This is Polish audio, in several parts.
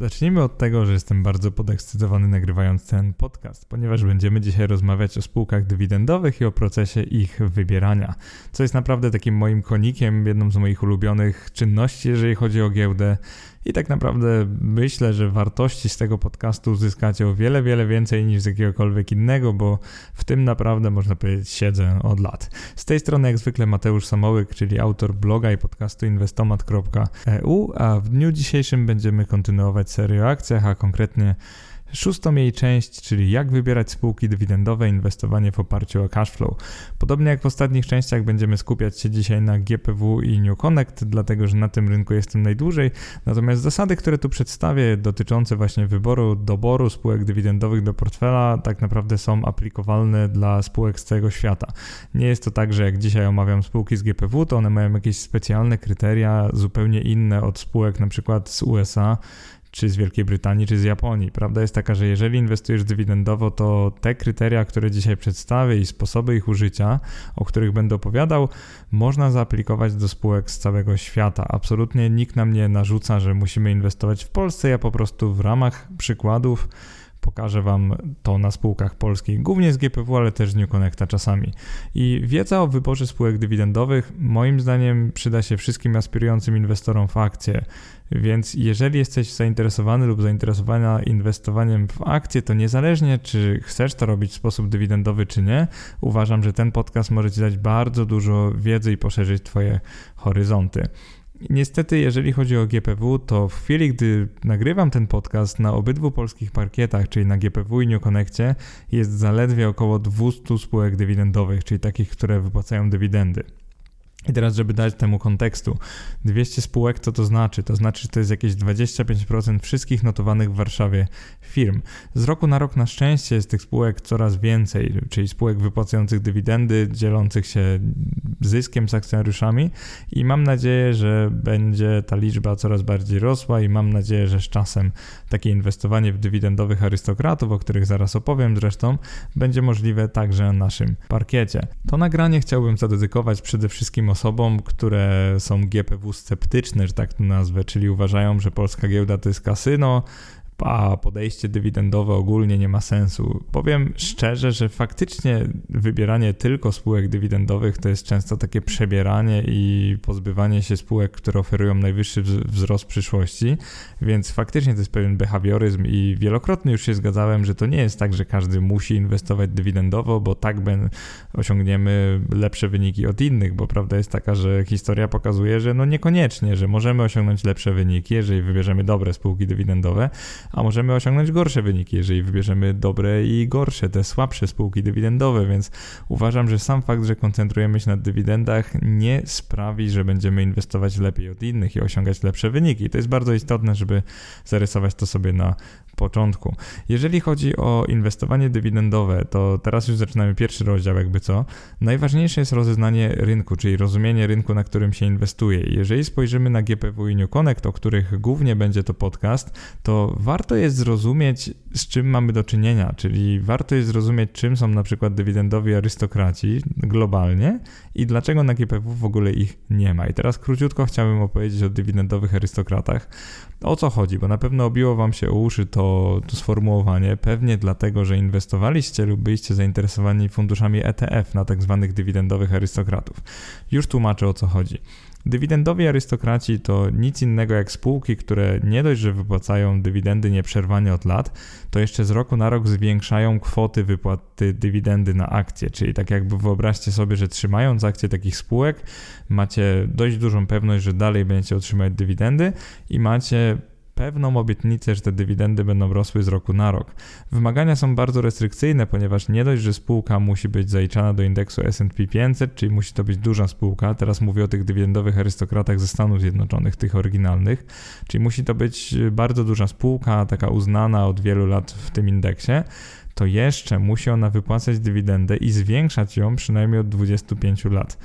Zacznijmy od tego, że jestem bardzo podekscytowany nagrywając ten podcast, ponieważ będziemy dzisiaj rozmawiać o spółkach dywidendowych i o procesie ich wybierania, co jest naprawdę takim moim konikiem, jedną z moich ulubionych czynności, jeżeli chodzi o giełdę. I tak naprawdę myślę, że wartości z tego podcastu uzyskacie o wiele, wiele więcej niż z jakiegokolwiek innego, bo w tym naprawdę można powiedzieć siedzę od lat. Z tej strony jak zwykle Mateusz Samołyk, czyli autor bloga i podcastu inwestomat.eu, a w dniu dzisiejszym będziemy kontynuować serię o akcjach, a konkretnie Szóstą jej część, czyli jak wybierać spółki dywidendowe, inwestowanie w oparciu o cashflow. Podobnie jak w ostatnich częściach będziemy skupiać się dzisiaj na GPW i New Connect, dlatego że na tym rynku jestem najdłużej. Natomiast zasady, które tu przedstawię dotyczące właśnie wyboru, doboru spółek dywidendowych do portfela tak naprawdę są aplikowalne dla spółek z całego świata. Nie jest to tak, że jak dzisiaj omawiam spółki z GPW, to one mają jakieś specjalne kryteria, zupełnie inne od spółek na przykład z USA czy z Wielkiej Brytanii, czy z Japonii. Prawda jest taka, że jeżeli inwestujesz dywidendowo, to te kryteria, które dzisiaj przedstawię i sposoby ich użycia, o których będę opowiadał, można zaaplikować do spółek z całego świata. Absolutnie nikt nam nie narzuca, że musimy inwestować w Polsce. Ja po prostu w ramach przykładów Pokażę Wam to na spółkach polskich, głównie z GPW, ale też z New Connecta czasami. I wiedza o wyborze spółek dywidendowych moim zdaniem przyda się wszystkim aspirującym inwestorom w akcje. Więc jeżeli jesteś zainteresowany lub zainteresowana inwestowaniem w akcje, to niezależnie czy chcesz to robić w sposób dywidendowy czy nie, uważam, że ten podcast może Ci dać bardzo dużo wiedzy i poszerzyć Twoje horyzonty. Niestety, jeżeli chodzi o GPW, to w chwili, gdy nagrywam ten podcast na obydwu polskich parkietach, czyli na GPW i New Connectie, jest zaledwie około 200 spółek dywidendowych, czyli takich, które wypłacają dywidendy. I teraz, żeby dać temu kontekstu, 200 spółek, co to znaczy? To znaczy, że to jest jakieś 25% wszystkich notowanych w Warszawie firm. Z roku na rok na szczęście jest tych spółek coraz więcej, czyli spółek wypłacających dywidendy, dzielących się zyskiem z akcjonariuszami i mam nadzieję, że będzie ta liczba coraz bardziej rosła i mam nadzieję, że z czasem takie inwestowanie w dywidendowych arystokratów, o których zaraz opowiem zresztą, będzie możliwe także na naszym parkiecie. To nagranie chciałbym zadedykować przede wszystkim osobom, które są GPW sceptyczne, że tak to nazwę, czyli uważają, że polska giełda to jest kasyno, a podejście dywidendowe ogólnie nie ma sensu. Powiem szczerze, że faktycznie wybieranie tylko spółek dywidendowych to jest często takie przebieranie i pozbywanie się spółek, które oferują najwyższy wzrost przyszłości, więc faktycznie to jest pewien behawioryzm i wielokrotnie już się zgadzałem, że to nie jest tak, że każdy musi inwestować dywidendowo, bo tak osiągniemy lepsze wyniki od innych, bo prawda jest taka, że historia pokazuje, że no niekoniecznie, że możemy osiągnąć lepsze wyniki, jeżeli wybierzemy dobre spółki dywidendowe, a możemy osiągnąć gorsze wyniki, jeżeli wybierzemy dobre i gorsze, te słabsze spółki dywidendowe, więc uważam, że sam fakt, że koncentrujemy się na dywidendach nie sprawi, że będziemy inwestować lepiej od innych i osiągać lepsze wyniki. To jest bardzo istotne, żeby zarysować to sobie na początku. Jeżeli chodzi o inwestowanie dywidendowe, to teraz już zaczynamy pierwszy rozdział, jakby co. Najważniejsze jest rozeznanie rynku, czyli rozumienie rynku, na którym się inwestuje. Jeżeli spojrzymy na GPW i New Connect, o których głównie będzie to podcast, to warto jest zrozumieć, z czym mamy do czynienia, czyli warto jest zrozumieć, czym są na przykład dywidendowi arystokraci globalnie i dlaczego na GPW w ogóle ich nie ma. I teraz króciutko chciałbym opowiedzieć o dywidendowych arystokratach. O co chodzi? Bo na pewno obiło Wam się o uszy to, to sformułowanie, pewnie dlatego, że inwestowaliście lub byliście zainteresowani funduszami ETF na tak zwanych dywidendowych arystokratów. Już tłumaczę o co chodzi. Dywidendowi arystokraci to nic innego jak spółki, które nie dość, że wypłacają dywidendy nieprzerwanie od lat, to jeszcze z roku na rok zwiększają kwoty wypłaty dywidendy na akcje. Czyli tak jakby wyobraźcie sobie, że trzymając akcje takich spółek, macie dość dużą pewność, że dalej będziecie otrzymać dywidendy i macie pewną obietnicę, że te dywidendy będą rosły z roku na rok. Wymagania są bardzo restrykcyjne, ponieważ nie dość, że spółka musi być zaliczana do indeksu S&P 500, czyli musi to być duża spółka, teraz mówię o tych dywidendowych arystokratach ze Stanów Zjednoczonych, tych oryginalnych, czyli musi to być bardzo duża spółka, taka uznana od wielu lat w tym indeksie to jeszcze musi ona wypłacać dywidendę i zwiększać ją przynajmniej od 25 lat.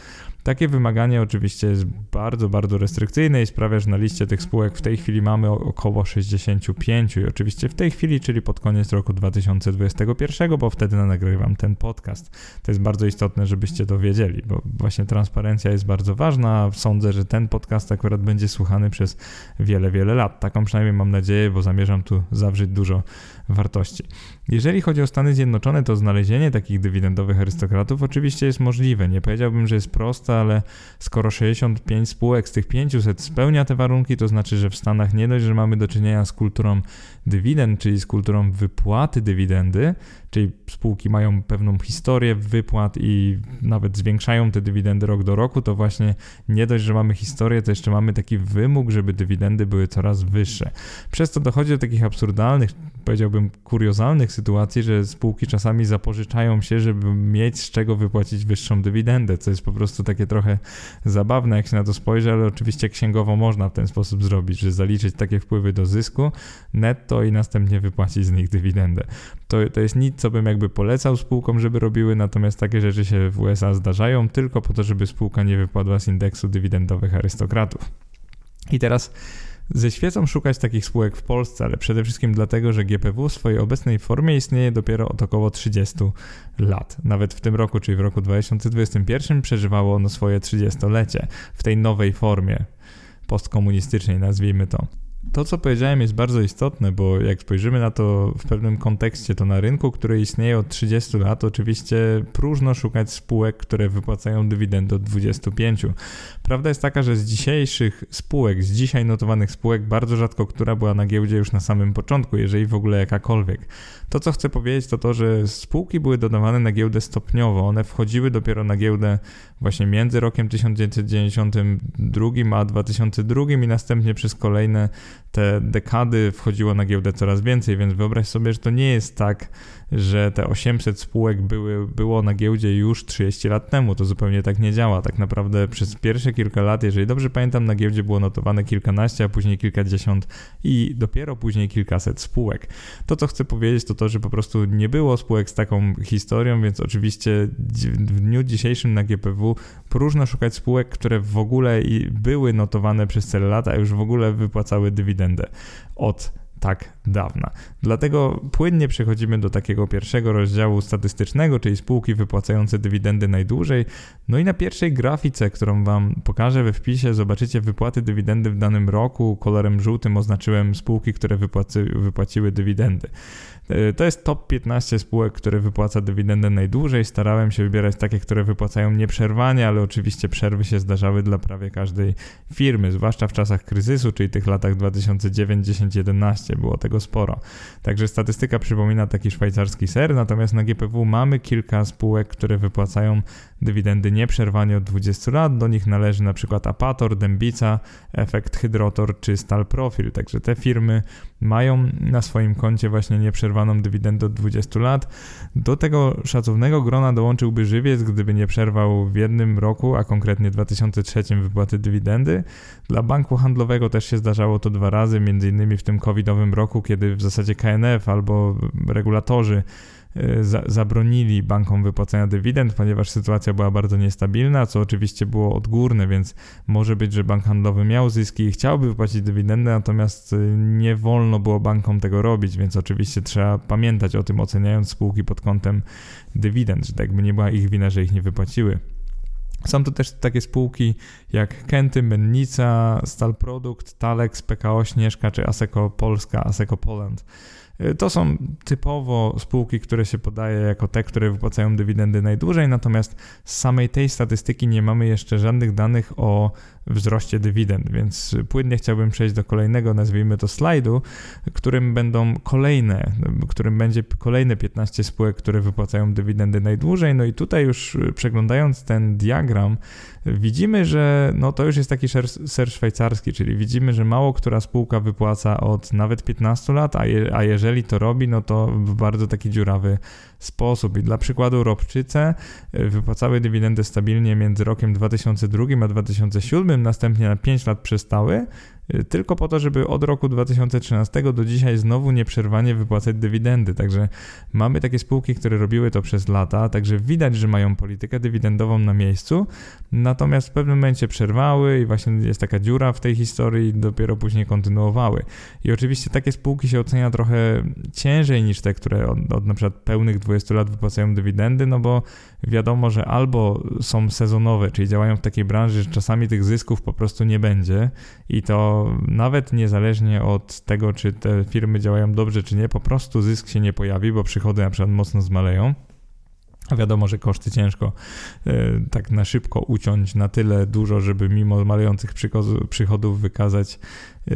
Takie wymaganie oczywiście jest bardzo, bardzo restrykcyjne i sprawia, że na liście tych spółek w tej chwili mamy około 65 i oczywiście w tej chwili, czyli pod koniec roku 2021, bo wtedy nagrywam ten podcast. To jest bardzo istotne, żebyście to wiedzieli, bo właśnie transparencja jest bardzo ważna. Sądzę, że ten podcast akurat będzie słuchany przez wiele, wiele lat. Taką przynajmniej mam nadzieję, bo zamierzam tu zawrzeć dużo wartości. Jeżeli chodzi o Stany Zjednoczone, to znalezienie takich dywidendowych arystokratów oczywiście jest możliwe. Nie powiedziałbym, że jest proste, ale skoro 65 spółek z tych 500 spełnia te warunki, to znaczy, że w Stanach nie dość, że mamy do czynienia z kulturą dywidend, czyli z kulturą wypłaty dywidendy, czyli spółki mają pewną historię wypłat i nawet zwiększają te dywidendy rok do roku, to właśnie nie dość, że mamy historię, to jeszcze mamy taki wymóg, żeby dywidendy były coraz wyższe. Przez to dochodzi do takich absurdalnych, powiedziałbym kuriozalnych sytuacji, że spółki czasami zapożyczają się, żeby mieć z czego wypłacić wyższą dywidendę, co jest po prostu takie trochę zabawne, jak się na to spojrzy, ale oczywiście księgowo można w ten sposób zrobić, że zaliczyć takie wpływy do zysku netto i następnie wypłacić z nich dywidendę. To, to jest nic, co bym jakby polecał spółkom, żeby robiły, natomiast takie rzeczy się w USA zdarzają tylko po to, żeby spółka nie wypadła z indeksu dywidendowych arystokratów. I teraz ze świecą szukać takich spółek w Polsce, ale przede wszystkim dlatego, że GPW w swojej obecnej formie istnieje dopiero od około 30 lat. Nawet w tym roku, czyli w roku 2021, przeżywało ono swoje 30-lecie w tej nowej formie postkomunistycznej, nazwijmy to. To, co powiedziałem, jest bardzo istotne, bo jak spojrzymy na to w pewnym kontekście, to na rynku, który istnieje od 30 lat, oczywiście próżno szukać spółek, które wypłacają dywidendy od 25. Prawda jest taka, że z dzisiejszych spółek, z dzisiaj notowanych spółek, bardzo rzadko która była na giełdzie już na samym początku, jeżeli w ogóle jakakolwiek. To, co chcę powiedzieć, to to, że spółki były dodawane na giełdę stopniowo. One wchodziły dopiero na giełdę właśnie między rokiem 1992 a 2002 i następnie przez kolejne te dekady wchodziło na giełdę coraz więcej, więc wyobraź sobie, że to nie jest tak, że te 800 spółek były, było na giełdzie już 30 lat temu. To zupełnie tak nie działa. Tak naprawdę przez pierwsze kilka lat, jeżeli dobrze pamiętam, na giełdzie było notowane kilkanaście, a później kilkadziesiąt i dopiero później kilkaset spółek. To, co chcę powiedzieć, to to, że po prostu nie było spółek z taką historią, więc oczywiście w dniu dzisiejszym na GPW próżno szukać spółek, które w ogóle były notowane przez cele lata, a już w ogóle wypłacały dywidendę od tak dawna. Dlatego płynnie przechodzimy do takiego pierwszego rozdziału statystycznego, czyli spółki wypłacające dywidendy najdłużej. No i na pierwszej grafice, którą Wam pokażę we wpisie, zobaczycie wypłaty dywidendy w danym roku. Kolorem żółtym oznaczyłem spółki, które wypłacy, wypłaciły dywidendy. E, to jest top 15 spółek, które wypłaca dywidendę najdłużej. Starałem się wybierać takie, które wypłacają nieprzerwanie, ale oczywiście przerwy się zdarzały dla prawie każdej firmy, zwłaszcza w czasach kryzysu, czyli tych latach 2009, 10, 11. Było tego sporo. Także statystyka przypomina taki szwajcarski ser, natomiast na GPW mamy kilka spółek, które wypłacają dywidendy nieprzerwanie od 20 lat. Do nich należy na przykład Apator, Dębica, Efekt Hydrotor czy Stal Profil. Także te firmy mają na swoim koncie właśnie nieprzerwaną dywidendę od 20 lat. Do tego szacownego grona dołączyłby żywiec, gdyby nie przerwał w jednym roku, a konkretnie 2003 wypłaty dywidendy. Dla banku handlowego też się zdarzało to dwa razy, między innymi w tym covidowym roku, kiedy w zasadzie KNF albo regulatorzy za, zabronili bankom wypłacania dywidend, ponieważ sytuacja była bardzo niestabilna, co oczywiście było odgórne, więc może być, że bank handlowy miał zyski i chciałby wypłacić dywidendę, natomiast e, nie wolno było bankom tego robić, więc oczywiście trzeba pamiętać o tym, oceniając spółki pod kątem dywidend, że tak by nie była ich wina, że ich nie wypłaciły. Są to też takie spółki jak Kenty, Mennica, Stal Produkt, Talex, PKO Śnieżka czy Aseko Polska, Aseko Poland. Y, to są typowo spółki, które się podaje jako te, które wypłacają dywidendy najdłużej, natomiast z samej tej statystyki nie mamy jeszcze żadnych danych o wzroście dywidend, więc płynnie chciałbym przejść do kolejnego, nazwijmy to slajdu, którym będą kolejne, którym będzie kolejne 15 spółek, które wypłacają dywidendy najdłużej. No i tutaj już przeglądając ten diagram, widzimy, że no to już jest taki ser, ser szwajcarski, czyli widzimy, że mało która spółka wypłaca od nawet 15 lat, a, je, a jeżeli to robi, no to w bardzo taki dziurawy sposób. I dla przykładu Robczyce e, wypłacały dywidendę stabilnie między rokiem 2002 a 2007, następnie na 5 lat przestały y, tylko po to, żeby od roku 2013 do dzisiaj znowu nieprzerwanie wypłacać dywidendy. Także mamy takie spółki, które robiły to przez lata, także widać, że mają politykę dywidendową na miejscu, natomiast w pewnym momencie przerwały i właśnie jest taka dziura w tej historii i dopiero później kontynuowały. I oczywiście takie spółki się ocenia trochę ciężej niż te, które od, od na przykład pełnych 20 lat wypłacają dywidendy, no bo wiadomo, że albo są sezonowe, czyli działają w takiej branży, że czasami tych zysków po prostu nie będzie i to nawet niezależnie od tego, czy te firmy działają dobrze, czy nie, po prostu zysk się nie pojawi, bo przychody na przykład mocno zmaleją. A wiadomo, że koszty ciężko e, tak na szybko uciąć na tyle dużo, żeby mimo malejących przychodów wykazać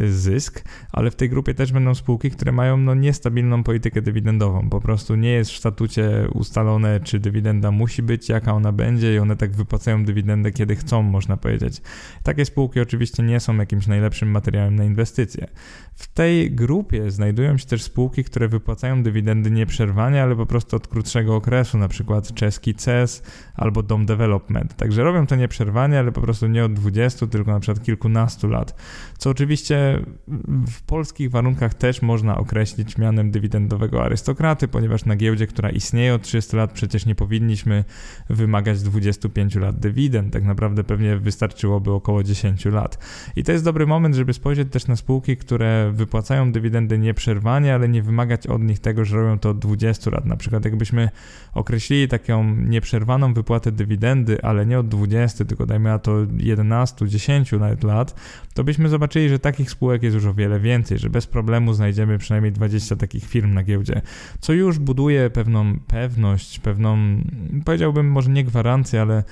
zysk, ale w tej grupie też będą spółki, które mają no, niestabilną politykę dywidendową. Po prostu nie jest w statucie ustalone, czy dywidenda musi być, jaka ona będzie i one tak wypłacają dywidendę, kiedy chcą, można powiedzieć. Takie spółki oczywiście nie są jakimś najlepszym materiałem na inwestycje. W tej grupie znajdują się też spółki, które wypłacają dywidendy nieprzerwanie, ale po prostu od krótszego okresu, na przykład czeski CES albo Dom Development. Także robią to nieprzerwanie, ale po prostu nie od 20, tylko na przykład kilkunastu lat. Co oczywiście w polskich warunkach też można określić mianem dywidendowego arystokraty, ponieważ na giełdzie, która istnieje od 30 lat, przecież nie powinniśmy wymagać 25 lat dywidend. Tak naprawdę pewnie wystarczyłoby około 10 lat. I to jest dobry moment, żeby spojrzeć też na spółki, które wypłacają dywidendy nieprzerwanie, ale nie wymagać od nich tego, że robią to od 20 lat. Na przykład jakbyśmy określili taką nieprzerwaną wypłatę dywidendy, ale nie od 20, tylko dajmy na to 11, 10 nawet lat, to byśmy zobaczyli, że takich spółek jest już o wiele więcej, że bez problemu znajdziemy przynajmniej 20 takich firm na giełdzie, co już buduje pewną pewność, pewną, powiedziałbym może nie gwarancję, ale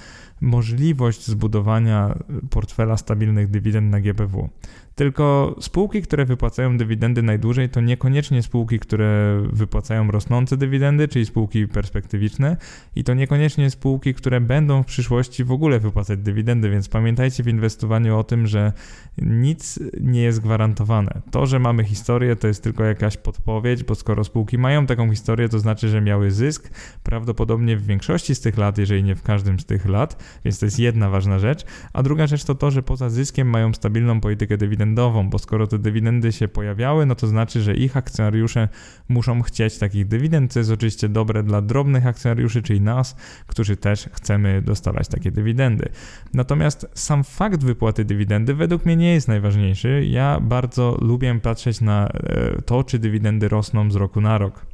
możliwość zbudowania portfela stabilnych dywidend na GPW. Tylko spółki, które wypłacają dywidendy najdłużej, to niekoniecznie spółki, które wypłacają rosnące dywidendy, czyli spółki perspektywiczne, i to niekoniecznie spółki, które będą w przyszłości w ogóle wypłacać dywidendy, więc pamiętajcie w inwestowaniu o tym, że nic nie jest gwarantowane. To, że mamy historię, to jest tylko jakaś podpowiedź, bo skoro spółki mają taką historię, to znaczy, że miały zysk, prawdopodobnie w większości z tych lat, jeżeli nie w każdym z tych lat, więc to jest jedna ważna rzecz. A druga rzecz to to, że poza zyskiem mają stabilną politykę dywidendową, bo skoro te dywidendy się pojawiały, no to znaczy, że ich akcjonariusze muszą chcieć takich dywidend, co jest oczywiście dobre dla drobnych akcjonariuszy, czyli nas, którzy też chcemy dostawać takie dywidendy. Natomiast sam fakt wypłaty dywidendy według mnie nie jest najważniejszy. Ja bardzo lubię patrzeć na e, to, czy dywidendy rosną z roku na rok.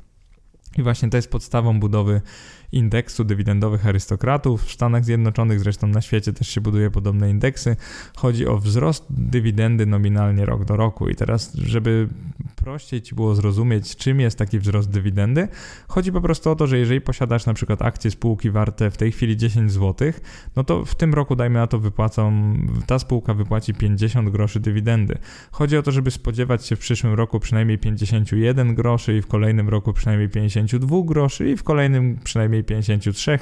I właśnie to jest podstawą budowy indeksu dywidendowych arystokratów. W Stanach Zjednoczonych, zresztą na świecie też się buduje podobne indeksy. Chodzi o wzrost dywidendy nominalnie rok do roku. I teraz, żeby prościej ci było zrozumieć, czym jest taki wzrost dywidendy, chodzi po prostu o to, że jeżeli posiadasz na przykład akcje spółki warte w tej chwili 10 zł, no to w tym roku, dajmy na to, wypłacą, ta spółka wypłaci 50 groszy dywidendy. Chodzi o to, żeby spodziewać się w przyszłym roku przynajmniej 51 groszy i w kolejnym roku przynajmniej 52 groszy i w kolejnym przynajmniej przynajmniej 53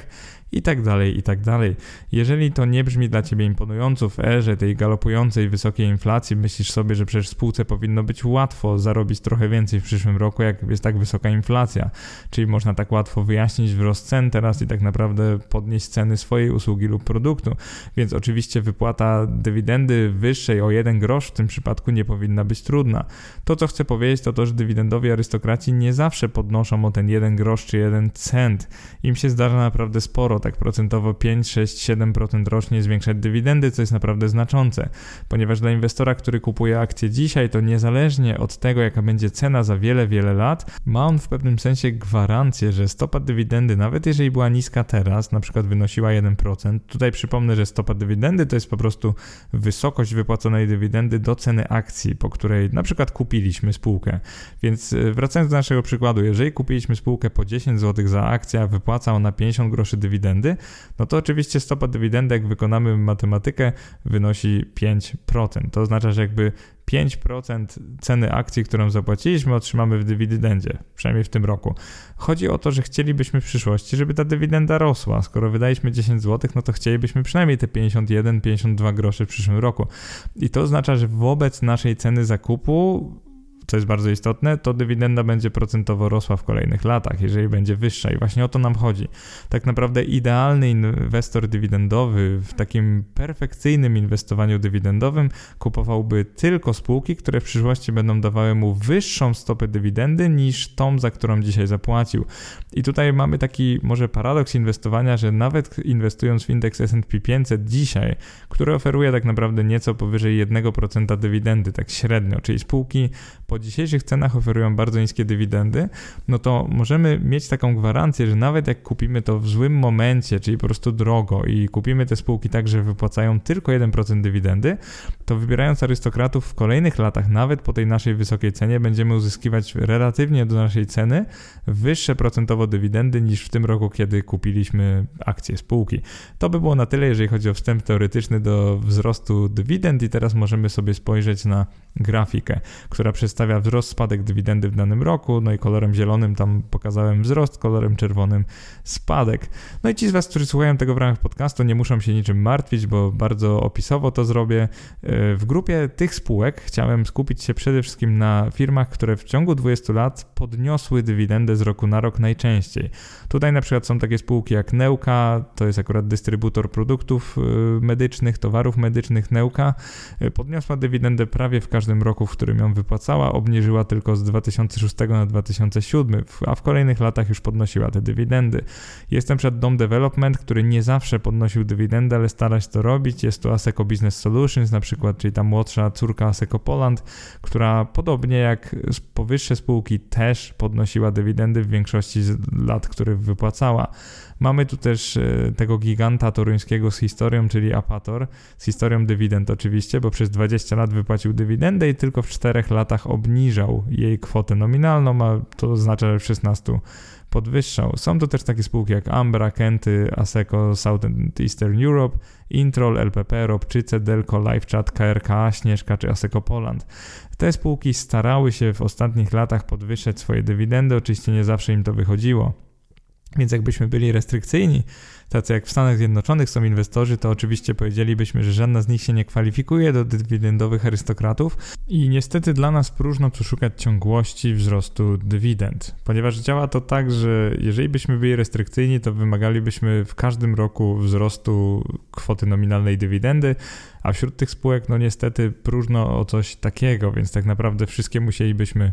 i tak dalej, i tak dalej. Jeżeli to nie brzmi dla Ciebie imponująco w erze tej galopującej wysokiej inflacji, myślisz sobie, że przecież spółce powinno być łatwo zarobić trochę więcej w przyszłym roku, jak jest tak wysoka inflacja, czyli można tak łatwo wyjaśnić wzrost cen teraz i tak naprawdę podnieść ceny swojej usługi lub produktu, więc oczywiście wypłata dywidendy wyższej o 1 grosz w tym przypadku nie powinna być trudna. To, co chcę powiedzieć, to to, że dywidendowi arystokraci nie zawsze podnoszą o ten 1 grosz czy 1 cent. Im się zdarza naprawdę sporo tak procentowo 5, 6, 7% rocznie zwiększać dywidendy, co jest naprawdę znaczące, ponieważ dla inwestora, który kupuje akcje dzisiaj, to niezależnie od tego, jaka będzie cena za wiele, wiele lat, ma on w pewnym sensie gwarancję, że stopa dywidendy, nawet jeżeli była niska teraz, na przykład wynosiła 1%, tutaj przypomnę, że stopa dywidendy to jest po prostu wysokość wypłaconej dywidendy do ceny akcji, po której na przykład kupiliśmy spółkę. Więc e, wracając do naszego przykładu, jeżeli kupiliśmy spółkę po 10 zł za akcję, a wypłaca ona 50 groszy dywidendy, no to oczywiście stopa dywidendy, jak wykonamy matematykę, wynosi 5%. To oznacza, że jakby 5% ceny akcji, którą zapłaciliśmy, otrzymamy w dywidendzie, przynajmniej w tym roku. Chodzi o to, że chcielibyśmy w przyszłości, żeby ta dywidenda rosła. Skoro wydaliśmy 10 zł, no to chcielibyśmy przynajmniej te 51-52 grosze w przyszłym roku. I to oznacza, że wobec naszej ceny zakupu co jest bardzo istotne, to dywidenda będzie procentowo rosła w kolejnych latach, jeżeli będzie wyższa i właśnie o to nam chodzi. Tak naprawdę idealny inwestor dywidendowy w takim perfekcyjnym inwestowaniu dywidendowym kupowałby tylko spółki, które w przyszłości będą dawały mu wyższą stopę dywidendy niż tą, za którą dzisiaj zapłacił. I tutaj mamy taki może paradoks inwestowania, że nawet inwestując w indeks S&P 500 dzisiaj, który oferuje tak naprawdę nieco powyżej 1% dywidendy, tak średnio, czyli spółki po dzisiejszych cenach oferują bardzo niskie dywidendy, no to możemy mieć taką gwarancję, że nawet jak kupimy to w złym momencie, czyli po prostu drogo i kupimy te spółki tak, że wypłacają tylko 1% dywidendy, to wybierając arystokratów w kolejnych latach, nawet po tej naszej wysokiej cenie, będziemy uzyskiwać relatywnie do naszej ceny wyższe procentowo dywidendy niż w tym roku, kiedy kupiliśmy akcje spółki. To by było na tyle, jeżeli chodzi o wstęp teoretyczny do wzrostu dywidend i teraz możemy sobie spojrzeć na grafikę, która przedstawia wzrost, spadek dywidendy w danym roku, no i kolorem zielonym tam pokazałem wzrost, kolorem czerwonym spadek. No i ci z Was, którzy słuchają tego w ramach podcastu, nie muszą się niczym martwić, bo bardzo opisowo to zrobię. E, w grupie tych spółek chciałem skupić się przede wszystkim na firmach, które w ciągu 20 lat podniosły dywidendę z roku na rok najczęściej. Tutaj na przykład są takie spółki jak Neuka, to jest akurat dystrybutor produktów e, medycznych, towarów medycznych Neuka, e, podniosła dywidendę prawie w każdym roku, w którym ją wypłacała, obniżyła tylko z 2006 na 2007, a w kolejnych latach już podnosiła te dywidendy. Jest na przykład Dom Development, który nie zawsze podnosił dywidendę, ale stara się to robić. Jest to Aseco Business Solutions na przykład, czyli ta młodsza córka Aseco Poland, która podobnie jak powyższe spółki też podnosiła dywidendy w większości lat, których wypłacała. Mamy tu też e, tego giganta toruńskiego z historią, czyli Apator, z historią dywidend oczywiście, bo przez 20 lat wypłacił dywidendę i tylko w 4 latach obniżał jej kwotę nominalną, a to oznacza, że w 16 podwyższał. Są to też takie spółki jak Ambra, Kenty, Aseco, South Eastern Europe, Introl, LPP, Robczyce, Delco, LiveChat, KRK, Śnieżka czy Aseco Poland. Te spółki starały się w ostatnich latach podwyższać swoje dywidendy, oczywiście nie zawsze im to wychodziło. Więc jakbyśmy byli restrykcyjni, tacy jak w Stanach Zjednoczonych są inwestorzy, to oczywiście powiedzielibyśmy, że żadna z nich się nie kwalifikuje do dywidendowych arystokratów i niestety dla nas próżno tu szukać ciągłości wzrostu dywidend, ponieważ działa to tak, że jeżeli byśmy byli restrykcyjni, to wymagalibyśmy w każdym roku wzrostu kwoty nominalnej dywidendy, a wśród tych spółek no niestety próżno o coś takiego, więc tak naprawdę wszystkie musielibyśmy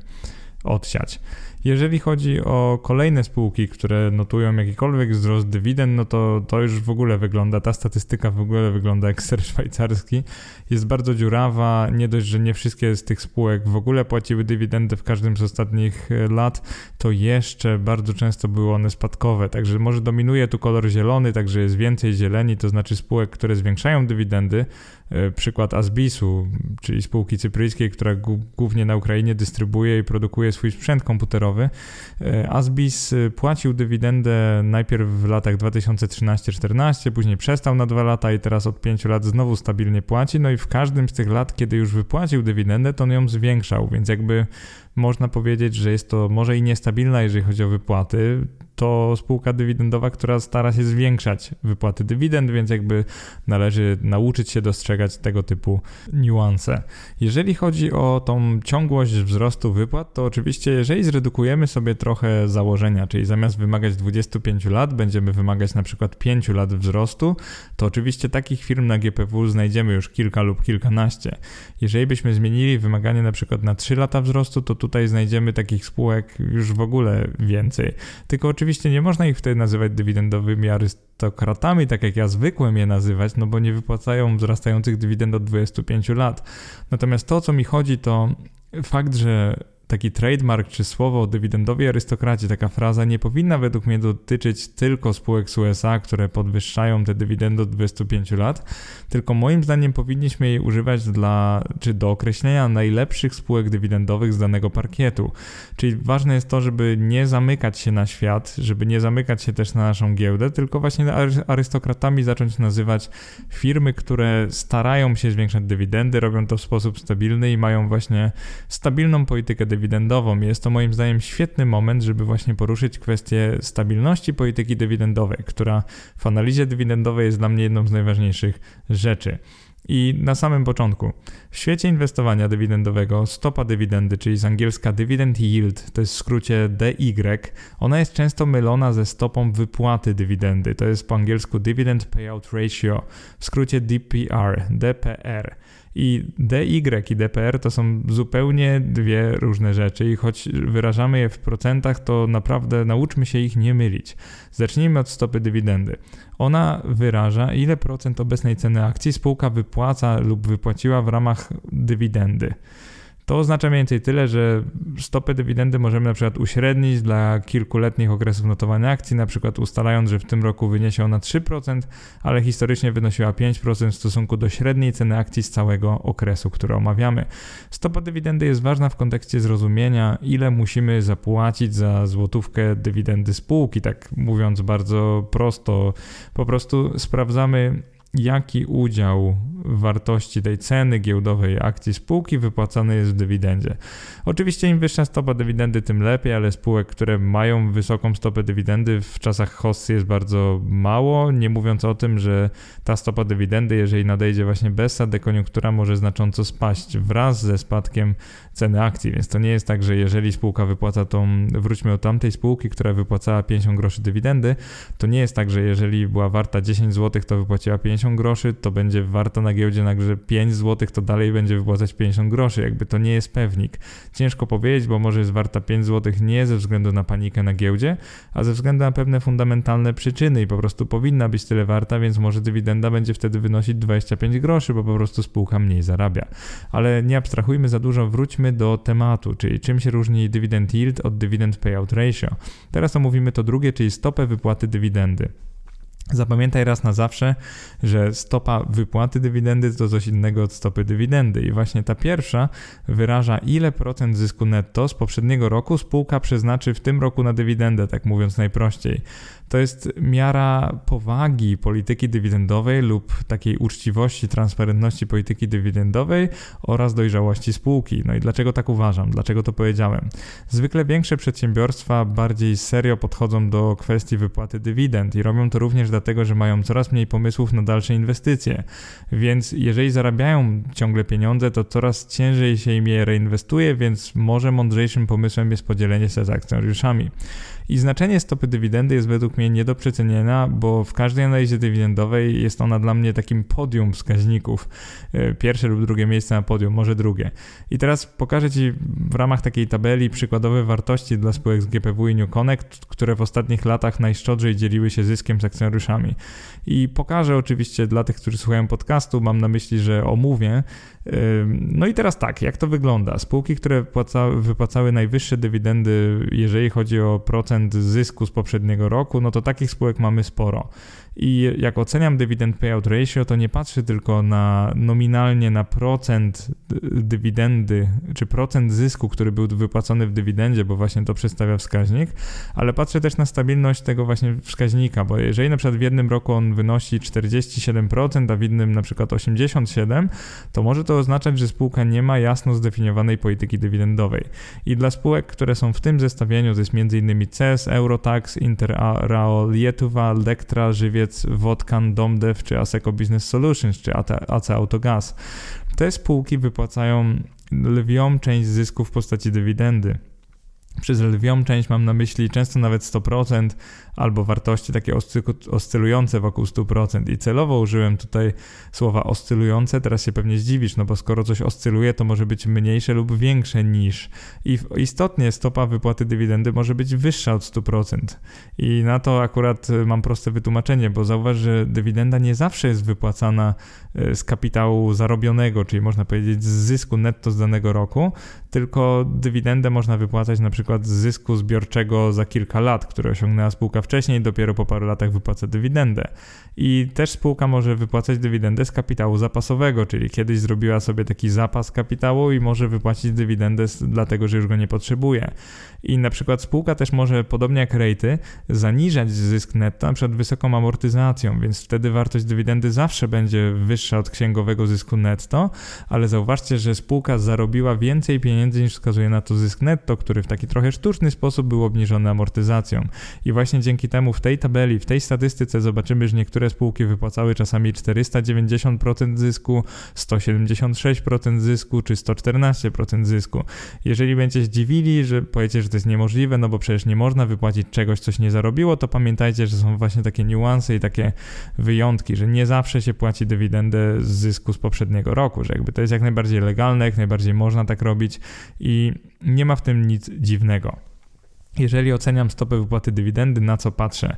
odsiać. Jeżeli chodzi o kolejne spółki, które notują jakikolwiek wzrost dywidend, no to to już w ogóle wygląda, ta statystyka w ogóle wygląda jak ser szwajcarski. Jest bardzo dziurawa, nie dość, że nie wszystkie z tych spółek w ogóle płaciły dywidendy w każdym z ostatnich e, lat, to jeszcze bardzo często były one spadkowe, także może dominuje tu kolor zielony, także jest więcej zieleni, to znaczy spółek, które zwiększają dywidendy, e, przykład Asbisu, czyli spółki cypryjskiej, która głównie na Ukrainie dystrybuuje i produkuje swój sprzęt komputerowy, E, Asbis e, płacił dywidendę najpierw w latach 2013-14, później przestał na dwa lata i teraz od pięciu lat znowu stabilnie płaci. No i w każdym z tych lat, kiedy już wypłacił dywidendę, to on ją zwiększał, więc jakby można powiedzieć, że jest to może i niestabilna, jeżeli chodzi o wypłaty to spółka dywidendowa, która stara się zwiększać wypłaty dywidend, więc jakby należy nauczyć się dostrzegać tego typu niuanse. Jeżeli chodzi o tą ciągłość wzrostu wypłat, to oczywiście jeżeli zredukujemy sobie trochę założenia, czyli zamiast wymagać 25 lat, będziemy wymagać na przykład 5 lat wzrostu, to oczywiście takich firm na GPW znajdziemy już kilka lub kilkanaście. Jeżeli byśmy zmienili wymaganie na przykład na 3 lata wzrostu, to tutaj znajdziemy takich spółek już w ogóle więcej. Tylko oczywiście nie można ich wtedy nazywać dywidendowymi arystokratami, tak jak ja zwykłem je nazywać, no bo nie wypłacają wzrastających dywidend od 25 lat. Natomiast to, co mi chodzi, to fakt, że taki trademark czy słowo dywidendowi arystokraci, taka fraza nie powinna według mnie dotyczyć tylko spółek z USA, które podwyższają te dywidendy od 25 lat, tylko moim zdaniem powinniśmy jej używać dla, czy do określenia najlepszych spółek dywidendowych z danego parkietu. Czyli ważne jest to, żeby nie zamykać się na świat, żeby nie zamykać się też na naszą giełdę, tylko właśnie arystokratami zacząć nazywać firmy, które starają się zwiększać dywidendy, robią to w sposób stabilny i mają właśnie stabilną politykę dywidendową. Jest to moim zdaniem świetny moment, żeby właśnie poruszyć kwestię stabilności polityki dywidendowej, która w analizie dywidendowej jest dla mnie jedną z najważniejszych rzeczy. I na samym początku, w świecie inwestowania dywidendowego stopa dywidendy, czyli z angielska dividend yield, to jest w skrócie DY, ona jest często mylona ze stopą wypłaty dywidendy. To jest po angielsku dividend payout ratio, w skrócie DPR, DPR. I DY i DPR to są zupełnie dwie różne rzeczy i choć wyrażamy je w procentach, to naprawdę nauczmy się ich nie mylić. Zacznijmy od stopy dywidendy. Ona wyraża, ile procent obecnej ceny akcji spółka wypłaca lub wypłaciła w ramach dywidendy. To oznacza mniej więcej tyle, że stopę dywidendy możemy na przykład uśrednić dla kilkuletnich okresów notowania akcji, na przykład ustalając, że w tym roku wyniesie ona 3%, ale historycznie wynosiła 5% w stosunku do średniej ceny akcji z całego okresu, który omawiamy. Stopa dywidendy jest ważna w kontekście zrozumienia, ile musimy zapłacić za złotówkę dywidendy spółki, tak mówiąc bardzo prosto. Po prostu sprawdzamy, jaki udział wartości tej ceny giełdowej akcji spółki wypłacany jest w dywidendzie. Oczywiście im wyższa stopa dywidendy, tym lepiej, ale spółek, które mają wysoką stopę dywidendy w czasach hossy jest bardzo mało, nie mówiąc o tym, że ta stopa dywidendy, jeżeli nadejdzie właśnie bez dekoniunktura, może znacząco spaść wraz ze spadkiem ceny akcji, więc to nie jest tak, że jeżeli spółka wypłaca tą, wróćmy do tamtej spółki, która wypłacała 50 groszy dywidendy, to nie jest tak, że jeżeli była warta 10 zł, to wypłaciła 50 groszy, to będzie warta na giełdzie nagle 5 zł, to dalej będzie wypłacać 50 groszy, jakby to nie jest pewnik. Ciężko powiedzieć, bo może jest warta 5 zł nie ze względu na panikę na giełdzie, a ze względu na pewne fundamentalne przyczyny i po prostu powinna być tyle warta, więc może dywidenda będzie wtedy wynosić 25 groszy, bo po prostu spółka mniej zarabia. Ale nie abstrahujmy za dużo, wróćmy do tematu, czyli czym się różni dividend yield od dividend payout ratio. Teraz omówimy to drugie, czyli stopę wypłaty dywidendy. Zapamiętaj raz na zawsze, że stopa wypłaty dywidendy to coś innego od stopy dywidendy i właśnie ta pierwsza wyraża ile procent zysku netto z poprzedniego roku spółka przeznaczy w tym roku na dywidendę, tak mówiąc najprościej to jest miara powagi polityki dywidendowej lub takiej uczciwości, transparentności polityki dywidendowej oraz dojrzałości spółki. No i dlaczego tak uważam? Dlaczego to powiedziałem? Zwykle większe przedsiębiorstwa bardziej serio podchodzą do kwestii wypłaty dywidend i robią to również dlatego, że mają coraz mniej pomysłów na dalsze inwestycje. Więc jeżeli zarabiają ciągle pieniądze, to coraz ciężej się im je reinwestuje, więc może mądrzejszym pomysłem jest podzielenie się z akcjonariuszami. I znaczenie stopy dywidendy jest według mnie nie do przecenienia, bo w każdej analizie dywidendowej jest ona dla mnie takim podium wskaźników. E, pierwsze lub drugie miejsce na podium, może drugie. I teraz pokażę Ci w ramach takiej tabeli przykładowe wartości dla spółek z GPW i New Connect, które w ostatnich latach najszczodrzej dzieliły się zyskiem z akcjonariuszami. I pokażę oczywiście dla tych, którzy słuchają podcastu, mam na myśli, że omówię. No i teraz tak, jak to wygląda? Spółki, które wypłacały najwyższe dywidendy, jeżeli chodzi o procent zysku z poprzedniego roku, no to takich spółek mamy sporo. I jak oceniam dividend payout ratio, to nie patrzę tylko na nominalnie na procent dywidendy, czy procent zysku, który był wypłacony w dywidendzie, bo właśnie to przedstawia wskaźnik, ale patrzę też na stabilność tego właśnie wskaźnika, bo jeżeli na przykład w jednym roku on wynosi 47%, a w innym na przykład 87%, to może to oznaczać, że spółka nie ma jasno zdefiniowanej polityki dywidendowej. I dla spółek, które są w tym zestawieniu, to jest m.in. CES, Eurotax, Interrail, Lietuva, Lektra, Żywie, Żywiec, Wodkan, Domdev czy Aseco Business Solutions czy AC Autogaz. Te spółki wypłacają lwią część zysków w postaci dywidendy. Przez lwią część mam na myśli często nawet 100%, albo wartości takie oscylujące wokół 100%. I celowo użyłem tutaj słowa oscylujące, teraz się pewnie zdziwisz, no bo skoro coś oscyluje, to może być mniejsze lub większe niż. I istotnie stopa wypłaty dywidendy może być wyższa od 100%. I na to akurat y, mam proste wytłumaczenie, bo zauważ, że dywidenda nie zawsze jest wypłacana y, z kapitału zarobionego, czyli można powiedzieć z zysku netto z danego roku, tylko dywidendę można wypłacać na przykład z zysku zbiorczego za kilka lat, które osiągnęła spółka wcześniej, dopiero po paru latach wypłaca dywidendę. I też spółka może wypłacać dywidendę z kapitału zapasowego, czyli kiedyś zrobiła sobie taki zapas kapitału i może wypłacić dywidendę dlatego, że już go nie potrzebuje. I na przykład spółka też może, podobnie jak rejty, zaniżać zysk netto, na przykład wysoką amortyzacją, więc wtedy wartość dywidendy zawsze będzie wyższa od księgowego zysku netto, ale zauważcie, że spółka zarobiła więcej pieniędzy niż wskazuje na to zysk netto, który w takiej trochę sztuczny sposób był obniżony amortyzacją. I właśnie dzięki temu w tej tabeli, w tej statystyce zobaczymy, że niektóre spółki wypłacały czasami 490% zysku, 176% zysku czy 114% zysku. Jeżeli będziecie zdziwili, że powiecie, że to jest niemożliwe, no bo przecież nie można wypłacić czegoś, coś nie zarobiło, to pamiętajcie, że są właśnie takie niuanse i takie wyjątki, że nie zawsze się płaci dywidendę z zysku z poprzedniego roku, że jakby to jest jak najbardziej legalne, jak najbardziej można tak robić i nie ma w tym nic dziwnego. Jeżeli oceniam stopę wypłaty dywidendy, na co patrzę?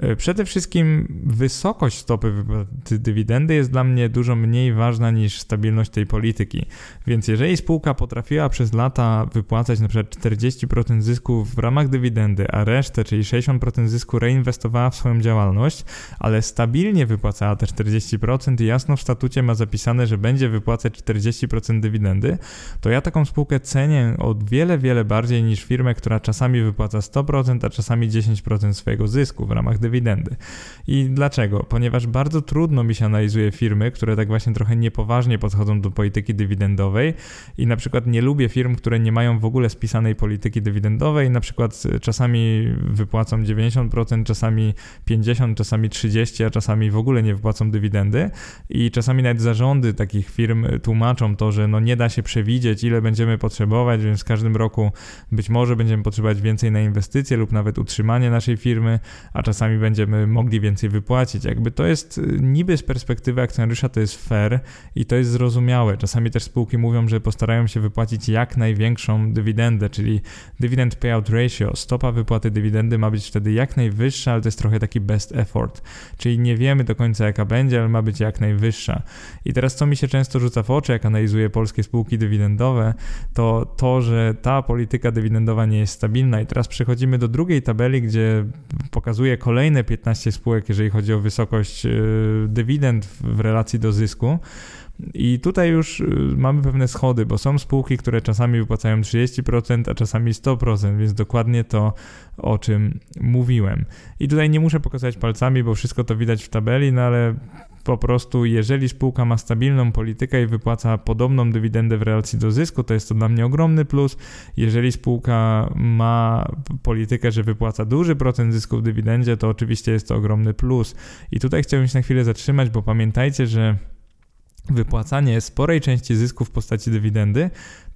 E, przede wszystkim wysokość stopy wypłaty dywidendy jest dla mnie dużo mniej ważna niż stabilność tej polityki. Więc jeżeli spółka potrafiła przez lata wypłacać przykład 40% zysku w ramach dywidendy, a resztę, czyli 60% zysku reinwestowała w swoją działalność, ale stabilnie wypłacała te 40% i jasno w statucie ma zapisane, że będzie wypłacać 40% dywidendy, to ja taką spółkę cenię o wiele, wiele bardziej niż firmę, która czasami wypłaca 100%, a czasami 10% swojego zysku w ramach dywidendy. I dlaczego? Ponieważ bardzo trudno mi się analizuje firmy, które tak właśnie trochę niepoważnie podchodzą do polityki dywidendowej i na przykład nie lubię firm, które nie mają w ogóle spisanej polityki dywidendowej, na przykład czasami wypłacą 90%, czasami 50%, czasami 30%, a czasami w ogóle nie wypłacą dywidendy. I czasami nawet zarządy takich firm tłumaczą to, że no nie da się przewidzieć, ile będziemy potrzebować, więc w każdym roku być może będziemy potrzebować więcej na inwestycje lub nawet utrzymanie naszej firmy, a czasami czasami będziemy mogli więcej wypłacić. Jakby to jest y, niby z perspektywy akcjonariusza to jest fair i to jest zrozumiałe. Czasami też spółki mówią, że postarają się wypłacić jak największą dywidendę, czyli dividend payout ratio. Stopa wypłaty dywidendy ma być wtedy jak najwyższa, ale to jest trochę taki best effort. Czyli nie wiemy do końca jaka będzie, ale ma być jak najwyższa. I teraz co mi się często rzuca w oczy, jak analizuję polskie spółki dywidendowe, to to, że ta polityka dywidendowa nie jest stabilna. I teraz przechodzimy do drugiej tabeli, gdzie pokazuje kolejne kolejne 15 spółek, jeżeli chodzi o wysokość e, dywidend w relacji do zysku. I tutaj już e, mamy pewne schody, bo są spółki, które czasami wypłacają 30%, a czasami 100%, więc dokładnie to, o czym mówiłem. I tutaj nie muszę pokazać palcami, bo wszystko to widać w tabeli, no ale po prostu, jeżeli spółka ma stabilną politykę i wypłaca podobną dywidendę w relacji do zysku, to jest to dla mnie ogromny plus. Jeżeli spółka ma politykę, że wypłaca duży procent zysku w dywidendzie, to oczywiście jest to ogromny plus. I tutaj chciałbym się na chwilę zatrzymać, bo pamiętajcie, że wypłacanie sporej części zysku w postaci dywidendy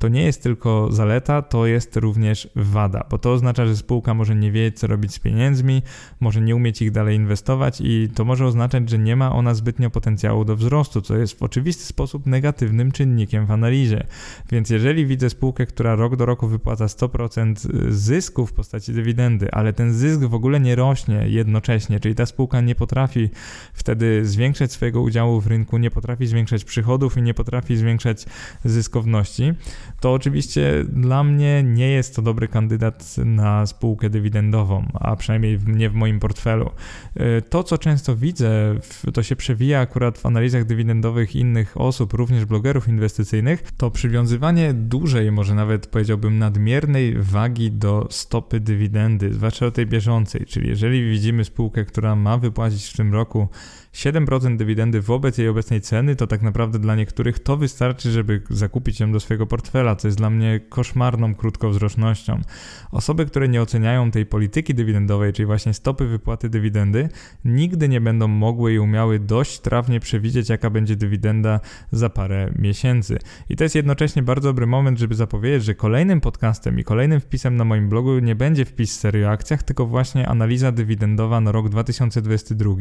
to nie jest tylko zaleta, to jest również wada, bo to oznacza, że spółka może nie wiedzieć, co robić z pieniędzmi, może nie umieć ich dalej inwestować i to może oznaczać, że nie ma ona zbytnio potencjału do wzrostu, co jest w oczywisty sposób negatywnym czynnikiem w analizie. Więc jeżeli widzę spółkę, która rok do roku wypłaca 100% zysku w postaci dywidendy, ale ten zysk w ogóle nie rośnie jednocześnie, czyli ta spółka nie potrafi wtedy zwiększać swojego udziału w rynku, nie potrafi zwiększać przychodów i nie potrafi zwiększać zyskowności, to oczywiście dla mnie nie jest to dobry kandydat na spółkę dywidendową, a przynajmniej nie w moim portfelu. Y, to, co często widzę, to się przewija akurat w analizach dywidendowych innych osób, również blogerów inwestycyjnych, to przywiązywanie dużej, może nawet powiedziałbym nadmiernej wagi do stopy dywidendy, zwłaszcza tej bieżącej, czyli jeżeli widzimy spółkę, która ma wypłacić w tym roku 7% dywidendy wobec jej obecnej ceny, to tak naprawdę dla niektórych to wystarczy, żeby zakupić ją do swojego portfela, co jest dla mnie koszmarną krótkowzrocznością. Osoby, które nie oceniają tej polityki dywidendowej, czyli właśnie stopy wypłaty dywidendy, nigdy nie będą mogły i umiały dość trawnie przewidzieć, jaka będzie dywidenda za parę miesięcy. I to jest jednocześnie bardzo dobry moment, żeby zapowiedzieć, że kolejnym podcastem i kolejnym wpisem na moim blogu nie będzie wpis serii o akcjach, tylko właśnie analiza dywidendowa na rok 2022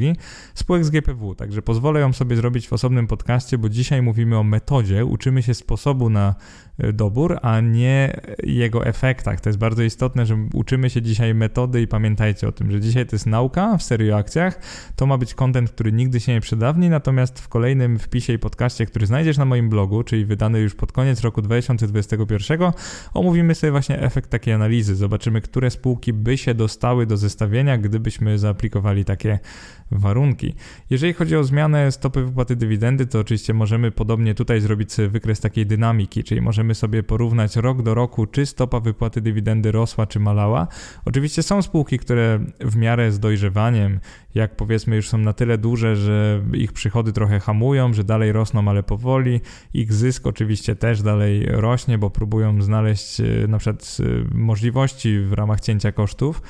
spółek z GPW GPW, także pozwolę ją sobie zrobić w osobnym podcaście, bo dzisiaj mówimy o metodzie, uczymy się sposobu na e, dobór, a nie jego efektach. To jest bardzo istotne, że uczymy się dzisiaj metody i pamiętajcie o tym, że dzisiaj to jest nauka w serii o akcjach. To ma być kontent, który nigdy się nie przedawni, natomiast w kolejnym wpisie i podcaście, który znajdziesz na moim blogu, czyli wydany już pod koniec roku 2021, omówimy sobie właśnie efekt takiej analizy. Zobaczymy, które spółki by się dostały do zestawienia, gdybyśmy zaaplikowali takie warunki. Jeżeli chodzi o zmianę stopy wypłaty dywidendy, to oczywiście możemy podobnie tutaj zrobić wykres takiej dynamiki, czyli możemy sobie porównać rok do roku, czy stopa wypłaty dywidendy rosła, czy malała. Oczywiście są spółki, które w miarę z dojrzewaniem, jak powiedzmy już są na tyle duże, że ich przychody trochę hamują, że dalej rosną, ale powoli. Ich zysk oczywiście też dalej rośnie, bo próbują znaleźć e, na przykład e, możliwości w ramach cięcia kosztów.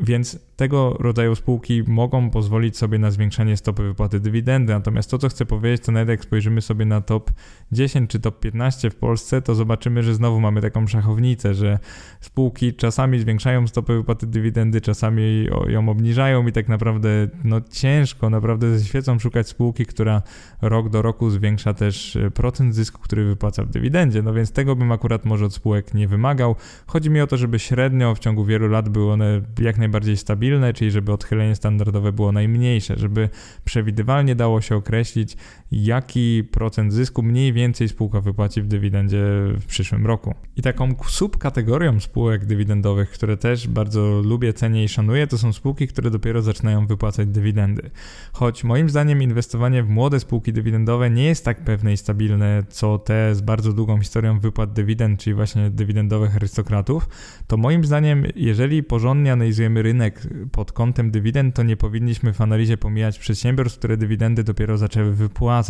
Więc tego rodzaju spółki mogą pozwolić sobie na zwiększenie stopy wypłaty dywidendy. Natomiast to, co chcę powiedzieć, to nawet jak spojrzymy sobie na top 10 czy top 15 w Polsce, to zobaczymy, że znowu mamy taką szachownicę, że spółki czasami zwiększają stopę wypłaty dywidendy, czasami ją obniżają i tak naprawdę no ciężko, naprawdę ze świecą szukać spółki, która rok do roku zwiększa też e, procent zysku, który wypłaca w dywidendzie. No więc tego bym akurat może od spółek nie wymagał. Chodzi mi o to, żeby średnio w ciągu wielu lat były one jak najbardziej stabilne stabilne, czyli żeby odchylenie standardowe było najmniejsze, żeby przewidywalnie dało się określić, jaki procent zysku mniej więcej spółka wypłaci w dywidendzie w przyszłym roku. I taką subkategorią spółek dywidendowych, które też bardzo lubię, cenię i szanuję, to są spółki, które dopiero zaczynają wypłacać dywidendy. Choć moim zdaniem inwestowanie w młode spółki dywidendowe nie jest tak pewne i stabilne, co te z bardzo długą historią wypłat dywidend, czyli właśnie dywidendowych arystokratów, to moim zdaniem, jeżeli porządnie analizujemy rynek pod kątem dywidend, to nie powinniśmy w analizie pomijać przedsiębiorstw, które dywidendy dopiero zaczęły wypłacać.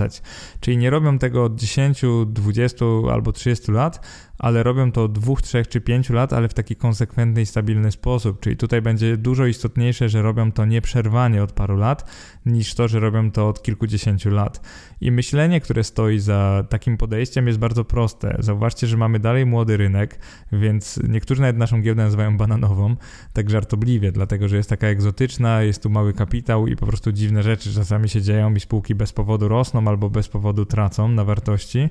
Czyli nie robią tego od 10, 20 albo 30 lat, ale robią to od 2, 3 czy 5 lat, ale w taki konsekwentny i stabilny sposób. Czyli tutaj będzie dużo istotniejsze, że robią to nieprzerwanie od paru lat, niż to, że robią to od kilkudziesięciu lat. I myślenie, które stoi za takim podejściem jest bardzo proste. Zauważcie, że mamy dalej młody rynek, więc niektórzy nawet naszą giełdę nazywają bananową, tak żartobliwie, dlatego że jest taka egzotyczna, jest tu mały kapitał i po prostu dziwne rzeczy czasami się dzieją i spółki bez powodu rosną albo bez powodu tracą na wartości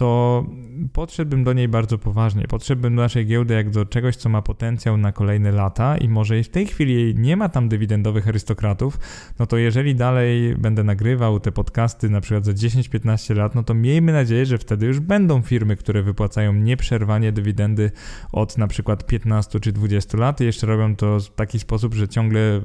to podszedłbym do niej bardzo poważnie. Podszedłbym do naszej giełdy jak do czegoś, co ma potencjał na kolejne lata i może w tej chwili nie ma tam dywidendowych arystokratów, no to jeżeli dalej będę nagrywał te podcasty na przykład za 10-15 lat, no to miejmy nadzieję, że wtedy już będą firmy, które wypłacają nieprzerwanie dywidendy od na przykład 15 czy 20 lat i jeszcze robią to w taki sposób, że ciągle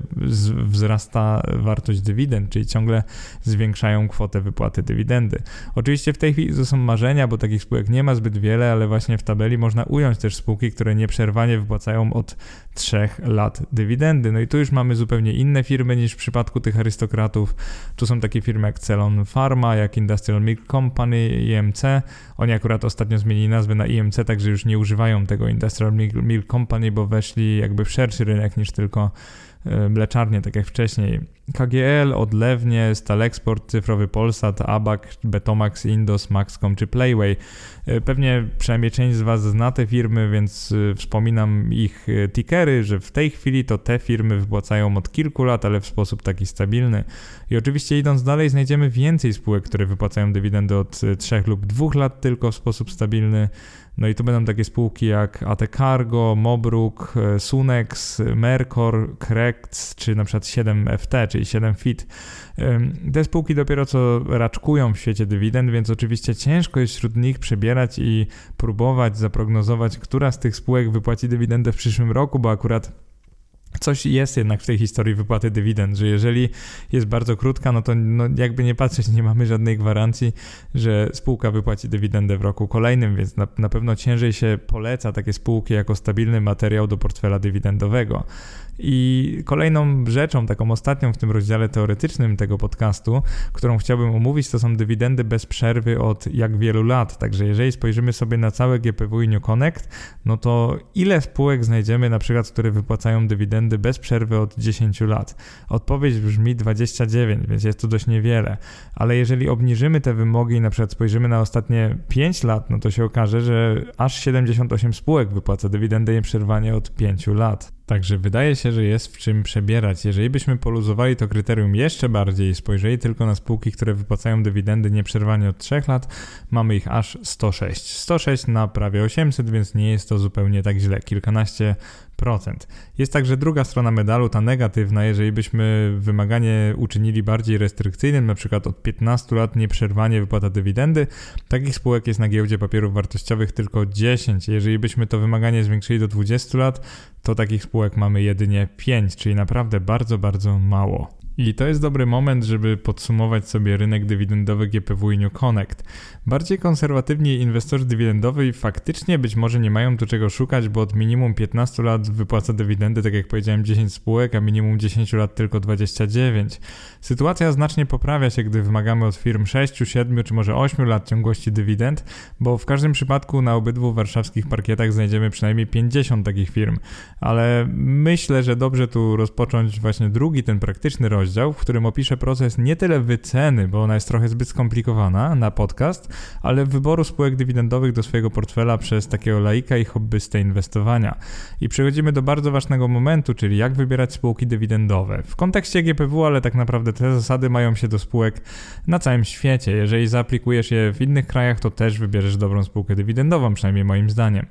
wzrasta wartość dywidend, czyli ciągle zwiększają kwotę wypłaty dywidendy. Oczywiście w tej chwili to są marzenia, bo takich spółek nie ma zbyt wiele, ale właśnie w tabeli można ująć też spółki, które nieprzerwanie wypłacają od 3 lat dywidendy. No i tu już mamy zupełnie inne firmy niż w przypadku tych arystokratów. Tu są takie firmy jak Celon Pharma, jak Industrial Milk Company, IMC. Oni akurat ostatnio zmienili nazwę na IMC, także już nie używają tego Industrial Milk Company, bo weszli jakby w szerszy rynek niż tylko mleczarnie, tak jak wcześniej. KGL, Odlewnie, Stalexport, Cyfrowy Polsat, ABAC, Betomax, Indos, Maxcom czy Playway. E, pewnie przynajmniej część z Was zna te firmy, więc e, wspominam ich e, tickery, że w tej chwili to te firmy wypłacają od kilku lat, ale w sposób taki stabilny. I oczywiście idąc dalej znajdziemy więcej spółek, które wypłacają dywidendy od 3 lub 2 lat tylko w sposób stabilny. No i to będą takie spółki jak AT Cargo, Mobruk, Sunex, Mercor, Krex czy na przykład 7FT, czyli 7 Fit. Te spółki dopiero co raczkują w świecie dywidend, więc oczywiście ciężko jest wśród nich przebierać i próbować zaprognozować, która z tych spółek wypłaci dywidendę w przyszłym roku, bo akurat Coś jest jednak w tej historii wypłaty dywidend, że jeżeli jest bardzo krótka, no to no jakby nie patrzeć, nie mamy żadnej gwarancji, że spółka wypłaci dywidendę w roku kolejnym, więc na, na pewno ciężej się poleca takie spółki jako stabilny materiał do portfela dywidendowego. I kolejną rzeczą, taką ostatnią w tym rozdziale teoretycznym tego podcastu, którą chciałbym omówić, to są dywidendy bez przerwy od jak wielu lat. Także jeżeli spojrzymy sobie na całe GPW i New Connect, no to ile spółek znajdziemy na przykład, które wypłacają dywidendy bez przerwy od 10 lat? Odpowiedź brzmi 29, więc jest to dość niewiele. Ale jeżeli obniżymy te wymogi i na przykład spojrzymy na ostatnie 5 lat, no to się okaże, że aż 78 spółek wypłaca dywidendy nieprzerwanie od 5 lat. Także wydaje się, że jest w czym przebierać. Jeżeli byśmy poluzowali to kryterium jeszcze bardziej i spojrzeli tylko na spółki, które wypłacają dywidendy nieprzerwanie od 3 lat, mamy ich aż 106. 106 na prawie 800, więc nie jest to zupełnie tak źle. Kilkanaście jest także druga strona medalu, ta negatywna, jeżeli byśmy wymaganie uczynili bardziej restrykcyjnym, na przykład od 15 lat nieprzerwanie wypłata dywidendy, takich spółek jest na giełdzie papierów wartościowych tylko 10. Jeżeli byśmy to wymaganie zwiększyli do 20 lat, to takich spółek mamy jedynie 5, czyli naprawdę bardzo, bardzo mało. I to jest dobry moment, żeby podsumować sobie rynek dywidendowy GPW i New Connect. Bardziej konserwatywni inwestorzy dywidendowi faktycznie być może nie mają tu czego szukać, bo od minimum 15 lat wypłaca dywidendy, tak jak powiedziałem, 10 spółek, a minimum 10 lat tylko 29. Sytuacja znacznie poprawia się, gdy wymagamy od firm 6, 7 czy może 8 lat ciągłości dywidend, bo w każdym przypadku na obydwu warszawskich parkietach znajdziemy przynajmniej 50 takich firm. Ale myślę, że dobrze tu rozpocząć właśnie drugi, ten praktyczny rozdział, w którym opiszę proces nie tyle wyceny, bo ona jest trochę zbyt skomplikowana na podcast, ale wyboru spółek dywidendowych do swojego portfela przez takiego laika i hobbystę inwestowania. I przechodzimy do bardzo ważnego momentu, czyli jak wybierać spółki dywidendowe. W kontekście GPW, ale tak naprawdę te zasady mają się do spółek na całym świecie. Jeżeli zaaplikujesz je w innych krajach, to też wybierzesz dobrą spółkę dywidendową, przynajmniej moim zdaniem.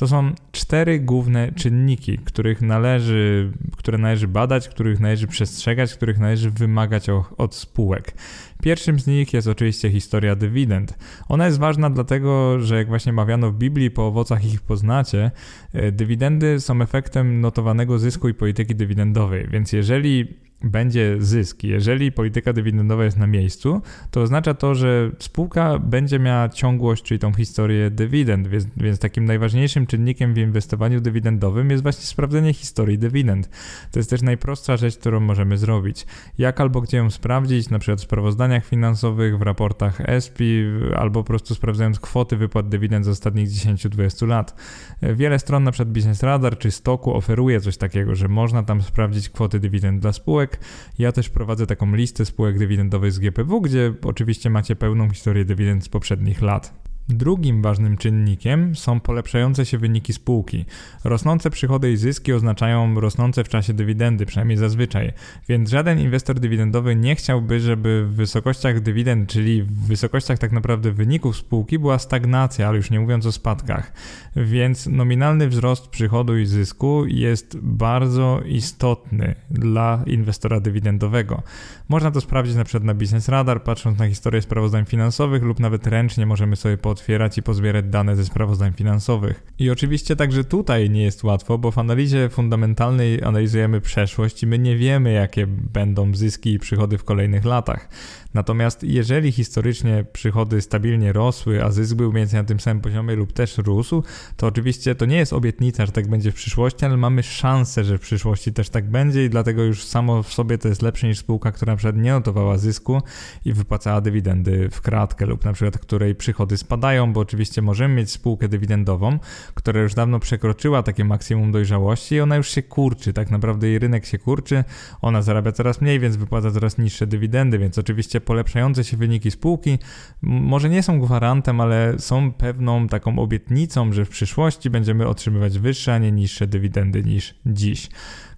To są cztery główne czynniki, których należy, które należy badać, których należy przestrzegać, których należy wymagać od spółek. Pierwszym z nich jest oczywiście historia dywidend. Ona jest ważna dlatego, że jak właśnie mawiano w Biblii, po owocach ich poznacie, e, dywidendy są efektem notowanego zysku i polityki dywidendowej. Więc jeżeli będzie zysk. Jeżeli polityka dywidendowa jest na miejscu, to oznacza to, że spółka będzie miała ciągłość, czyli tą historię dywidend, więc, więc, takim najważniejszym czynnikiem w inwestowaniu dywidendowym jest właśnie sprawdzenie historii dywidend. To jest też najprostsza rzecz, którą możemy zrobić. Jak albo gdzie ją sprawdzić, na przykład w sprawozdaniach finansowych, w raportach ESPI, albo po prostu sprawdzając kwoty wypłat dywidend z ostatnich 10-20 lat. Wiele stron, na przykład Business Radar czy Stoku oferuje coś takiego, że można tam sprawdzić kwoty dywidend dla spółek, spółek. Ja też prowadzę taką listę spółek dywidendowych z GPW, gdzie oczywiście macie pełną historię dywidend z poprzednich lat. Drugim ważnym czynnikiem są polepszające się wyniki spółki. Rosnące przychody i zyski oznaczają rosnące w czasie dywidendy, przynajmniej zazwyczaj, więc żaden inwestor dywidendowy nie chciałby, żeby w wysokościach dywidend, czyli w wysokościach tak naprawdę wyników spółki była stagnacja, ale już nie mówiąc o spadkach. Więc nominalny wzrost przychodu i zysku jest bardzo istotny dla inwestora dywidendowego. Można to sprawdzić na przykład na Business Radar, patrząc na historię sprawozdań finansowych lub nawet ręcznie możemy sobie pootwierać i pozbierać dane ze sprawozdań finansowych. I oczywiście także tutaj nie jest łatwo, bo w analizie fundamentalnej analizujemy przeszłość i my nie wiemy jakie będą zyski i przychody w kolejnych latach. Natomiast jeżeli historycznie przychody stabilnie rosły, a zysk był mniej więcej na tym samym poziomie lub też rósł, to oczywiście to nie jest obietnica, że tak będzie w przyszłości, ale mamy szansę, że w przyszłości też tak będzie i dlatego już samo w sobie to jest lepsze niż spółka, która na przykład nie notowała zysku i wypłacała dywidendy w kratkę lub na przykład której przychody spadają, bo oczywiście możemy mieć spółkę dywidendową, która już dawno przekroczyła takie maksimum dojrzałości i ona już się kurczy, tak naprawdę jej rynek się kurczy, ona zarabia coraz mniej, więc wypłaca coraz niższe dywidendy, więc oczywiście polepszające się wyniki spółki może nie są gwarantem, ale są pewną taką obietnicą, że w przyszłości będziemy otrzymywać wyższe, a nie niższe dywidendy niż dziś.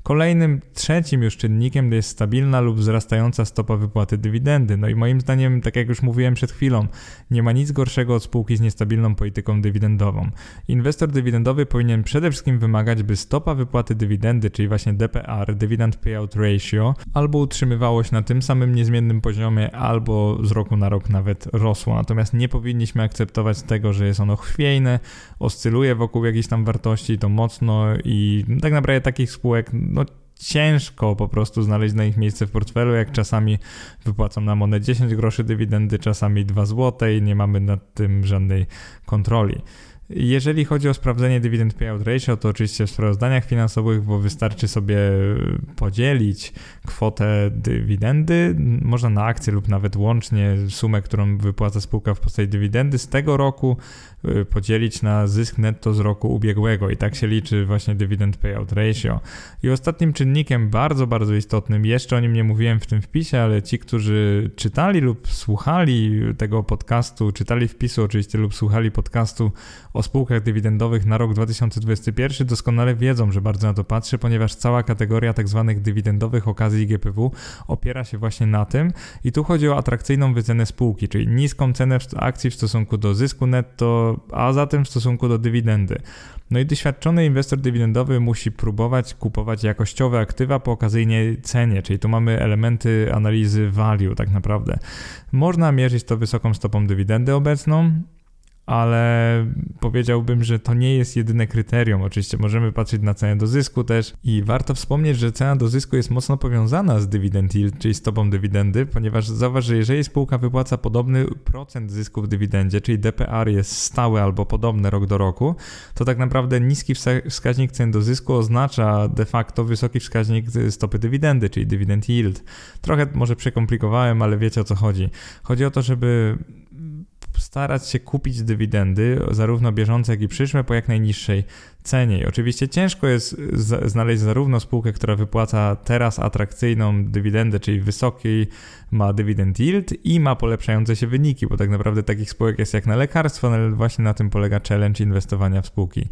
Kolejnym, trzecim już czynnikiem jest stabilna lub wzrastająca stopa wypłaty dywidendy. No i moim zdaniem, tak jak już mówiłem przed chwilą, nie ma nic gorszego od spółki z niestabilną polityką dywidendową. Inwestor dywidendowy powinien przede wszystkim wymagać, by stopa wypłaty dywidendy, czyli właśnie DPR, Dividend Payout Ratio, albo utrzymywało się na tym samym niezmiennym poziomie, albo z roku na rok nawet rosło. Natomiast nie powinniśmy akceptować tego, że jest ono chwiejne, oscyluje wokół jakiejś tam wartości, to mocno i tak naprawdę takich spółek no, ciężko po prostu znaleźć na nich miejsce w portfelu, jak czasami wypłacą nam one 10 groszy dywidendy, czasami 2 zł i nie mamy nad tym żadnej kontroli. Jeżeli chodzi o sprawdzenie dividend payout ratio, to oczywiście w sprawozdaniach finansowych, bo wystarczy sobie podzielić kwotę dywidendy, można na akcję lub nawet łącznie sumę, którą wypłaca spółka w postaci dywidendy z tego roku Y, podzielić na zysk netto z roku ubiegłego i tak się liczy właśnie dividend payout ratio. I ostatnim czynnikiem bardzo, bardzo istotnym, jeszcze o nim nie mówiłem w tym wpisie, ale ci, którzy czytali lub słuchali tego podcastu, czytali wpisu oczywiście lub słuchali podcastu o spółkach dywidendowych na rok 2021 doskonale wiedzą, że bardzo na to patrzę, ponieważ cała kategoria tak zwanych dywidendowych okazji GPW opiera się właśnie na tym i tu chodzi o atrakcyjną wycenę spółki, czyli niską cenę akcji w stosunku do zysku netto, a zatem w stosunku do dywidendy. No i doświadczony inwestor dywidendowy musi próbować kupować jakościowe aktywa po okazyjnej cenie, czyli tu mamy elementy analizy value tak naprawdę. Można mierzyć to wysoką stopą dywidendy obecną, ale powiedziałbym, że to nie jest jedyne kryterium. Oczywiście możemy patrzeć na cenę do zysku też i warto wspomnieć, że cena do zysku jest mocno powiązana z dividend yield, czyli stopą dywidendy, ponieważ zauważ, że jeżeli spółka wypłaca podobny procent zysku w dywidendzie, czyli DPR jest stały albo podobny rok do roku, to tak naprawdę niski wskaźnik cen do zysku oznacza de facto wysoki wskaźnik stopy dywidendy, czyli dividend yield. Trochę może przekomplikowałem, ale wiecie o co chodzi. Chodzi o to, żeby starać się kupić dywidendy, zarówno bieżące, jak i przyszłe, po jak najniższej cenie. I oczywiście ciężko jest znaleźć zarówno spółkę, która wypłaca teraz atrakcyjną dywidendę, czyli wysoki ma dywidend yield i ma polepszające się wyniki, bo tak naprawdę takich spółek jest jak na lekarstwo, ale właśnie na tym polega challenge inwestowania w spółki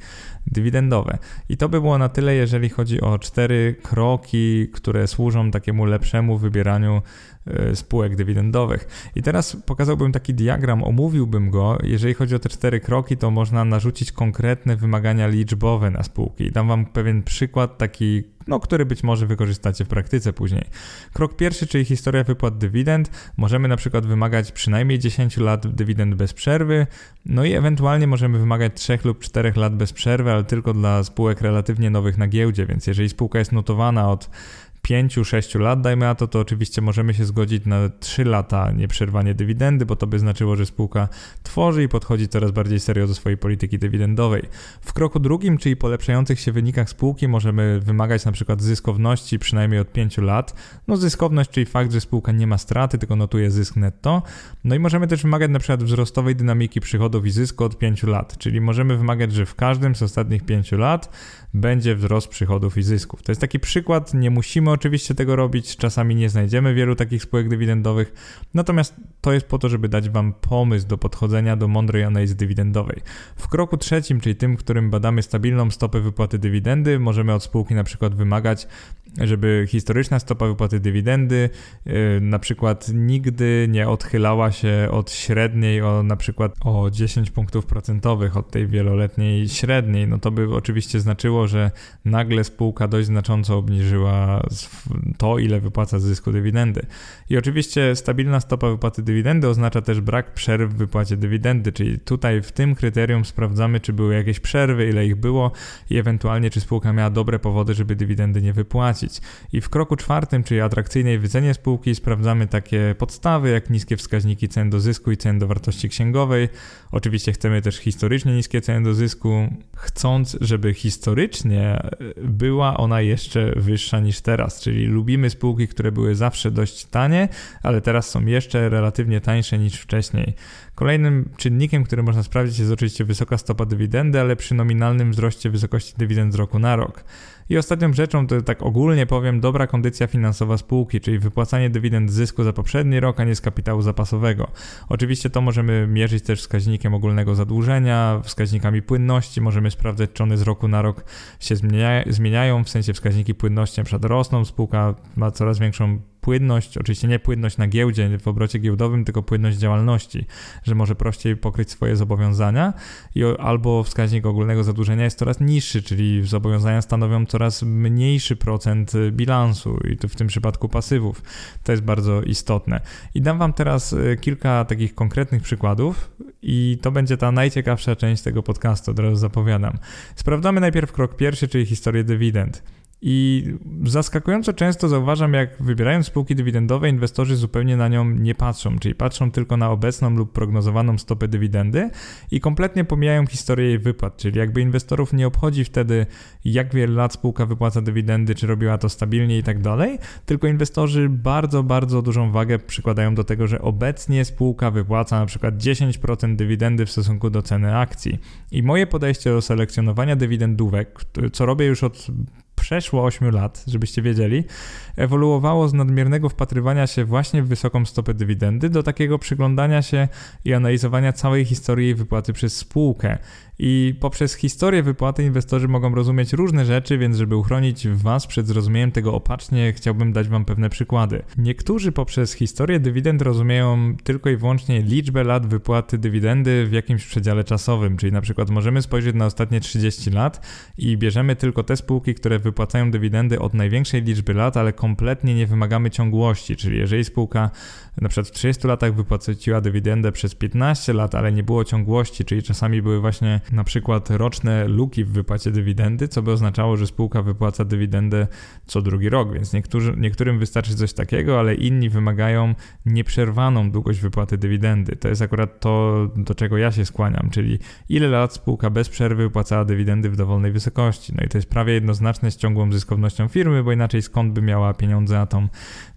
dywidendowe. I to by było na tyle, jeżeli chodzi o cztery kroki, które służą takiemu lepszemu wybieraniu e, spółek dywidendowych. I teraz pokazałbym taki diagram, omówiłbym go. Jeżeli chodzi o te cztery kroki, to można narzucić konkretne wymagania liczbowe na spółki. Dam wam pewien przykład taki no, który być może wykorzystacie w praktyce później. Krok pierwszy, czyli historia wypłat dywidend. Możemy na przykład wymagać przynajmniej 10 lat dywidend bez przerwy, no i ewentualnie możemy wymagać 3 lub 4 lat bez przerwy, ale tylko dla spółek relatywnie nowych na giełdzie, więc jeżeli spółka jest notowana od 5-6 lat, dajmy na to, to oczywiście możemy się zgodzić na 3 lata nieprzerwanie dywidendy, bo to by znaczyło, że spółka tworzy i podchodzi coraz bardziej serio do swojej polityki dywidendowej. W kroku drugim, czyli polepszających się wynikach spółki, możemy wymagać na przykład zyskowności przynajmniej od 5 lat. No zyskowność, czyli fakt, że spółka nie ma straty, tylko notuje zysk netto. No i możemy też wymagać na przykład wzrostowej dynamiki przychodów i zysku od 5 lat, czyli możemy wymagać, że w każdym z ostatnich 5 lat będzie wzrost przychodów i zysków. To jest taki przykład, nie musimy oczywiście tego robić, czasami nie znajdziemy wielu takich spółek dywidendowych, natomiast to jest po to, żeby dać Wam pomysł do podchodzenia do mądrej analizy dywidendowej. W kroku trzecim, czyli tym, którym badamy stabilną stopę wypłaty dywidendy, możemy od spółki na przykład wymagać, żeby historyczna stopa wypłaty dywidendy yy, na przykład nigdy nie odchylała się od średniej o na przykład o 10 punktów procentowych od tej wieloletniej średniej, no to by oczywiście znaczyło, że nagle spółka dość znacząco obniżyła to, ile wypłaca z zysku dywidendy. I oczywiście stabilna stopa wypłaty dywidendy oznacza też brak przerw w wypłacie dywidendy, czyli tutaj w tym kryterium sprawdzamy, czy były jakieś przerwy, ile ich było i ewentualnie czy spółka miała dobre powody, żeby dywidendy nie wypłacić. I w kroku czwartym, czyli atrakcyjnej wycenie spółki, sprawdzamy takie podstawy, jak niskie wskaźniki cen do zysku i cen do wartości księgowej. Oczywiście chcemy też historycznie niskie ceny do zysku, chcąc, żeby historycznie była ona jeszcze wyższa niż teraz, czyli lubimy spółki, które były zawsze dość tanie, ale teraz są jeszcze relatywnie tańsze niż wcześniej. Kolejnym czynnikiem, który można sprawdzić jest oczywiście wysoka stopa dywidendy, ale przy nominalnym wzroście wysokości dywidend z roku na rok. I ostatnią rzeczą, to tak ogólnie powiem, dobra kondycja finansowa spółki, czyli wypłacanie dywidend zysku za poprzedni rok, a nie z kapitału zapasowego. Oczywiście to możemy mierzyć też wskaźnikiem ogólnego zadłużenia, wskaźnikami płynności, możemy sprawdzać, czy one z roku na rok się zmieniają, w sensie wskaźniki płynności na przykład rosną, spółka ma coraz większą płynność, oczywiście nie płynność na giełdzie, w obrocie giełdowym, tylko płynność działalności, że może prościej pokryć swoje zobowiązania i albo wskaźnik ogólnego zadłużenia jest coraz niższy, czyli zobowiązania stanowią coraz mniejszy procent bilansu i to w tym przypadku pasywów. To jest bardzo istotne. I dam Wam teraz e, kilka takich konkretnych przykładów i to będzie ta najciekawsza część tego podcastu, od razu zapowiadam. Sprawdzamy najpierw krok pierwszy, czyli historię dywidend. I zaskakująco często zauważam, jak wybierając spółki dywidendowe, inwestorzy zupełnie na nią nie patrzą, czyli patrzą tylko na obecną lub prognozowaną stopę dywidendy i kompletnie pomijają historię jej wypłat, czyli jakby inwestorów nie obchodzi wtedy, jak wiele lat spółka wypłaca dywidendy, czy robiła to stabilnie i tak dalej, tylko inwestorzy bardzo, bardzo dużą wagę przykładają do tego, że obecnie spółka wypłaca na przykład 10% dywidendy w stosunku do ceny akcji. I moje podejście do selekcjonowania dywidendówek, co robię już od przeszło 8 lat, żebyście wiedzieli, ewoluowało z nadmiernego wpatrywania się właśnie w wysoką stopę dywidendy do takiego przyglądania się i analizowania całej historii wypłaty przez spółkę. I poprzez historię wypłaty inwestorzy mogą rozumieć różne rzeczy, więc żeby uchronić Was przed zrozumieniem tego opacznie, chciałbym dać Wam pewne przykłady. Niektórzy poprzez historię dywidend rozumieją tylko i wyłącznie liczbę lat wypłaty dywidendy w jakimś przedziale czasowym, czyli na przykład możemy spojrzeć na ostatnie 30 lat i bierzemy tylko te spółki, które wypłacają dywidendy od największej liczby lat, ale kompletnie nie wymagamy ciągłości, czyli jeżeli spółka na przykład w 30 latach wypłaciła dywidendę przez 15 lat, ale nie było ciągłości, czyli czasami były właśnie na przykład roczne luki w wypłacie dywidendy, co by oznaczało, że spółka wypłaca dywidendę co drugi rok, więc niektórzy, niektórym wystarczy coś takiego, ale inni wymagają nieprzerwaną długość wypłaty dywidendy. To jest akurat to, do czego ja się skłaniam, czyli ile lat spółka bez przerwy wypłacała dywidendy w dowolnej wysokości. No i to jest prawie jednoznaczne z ciągłą zyskownością firmy, bo inaczej skąd by miała pieniądze na tą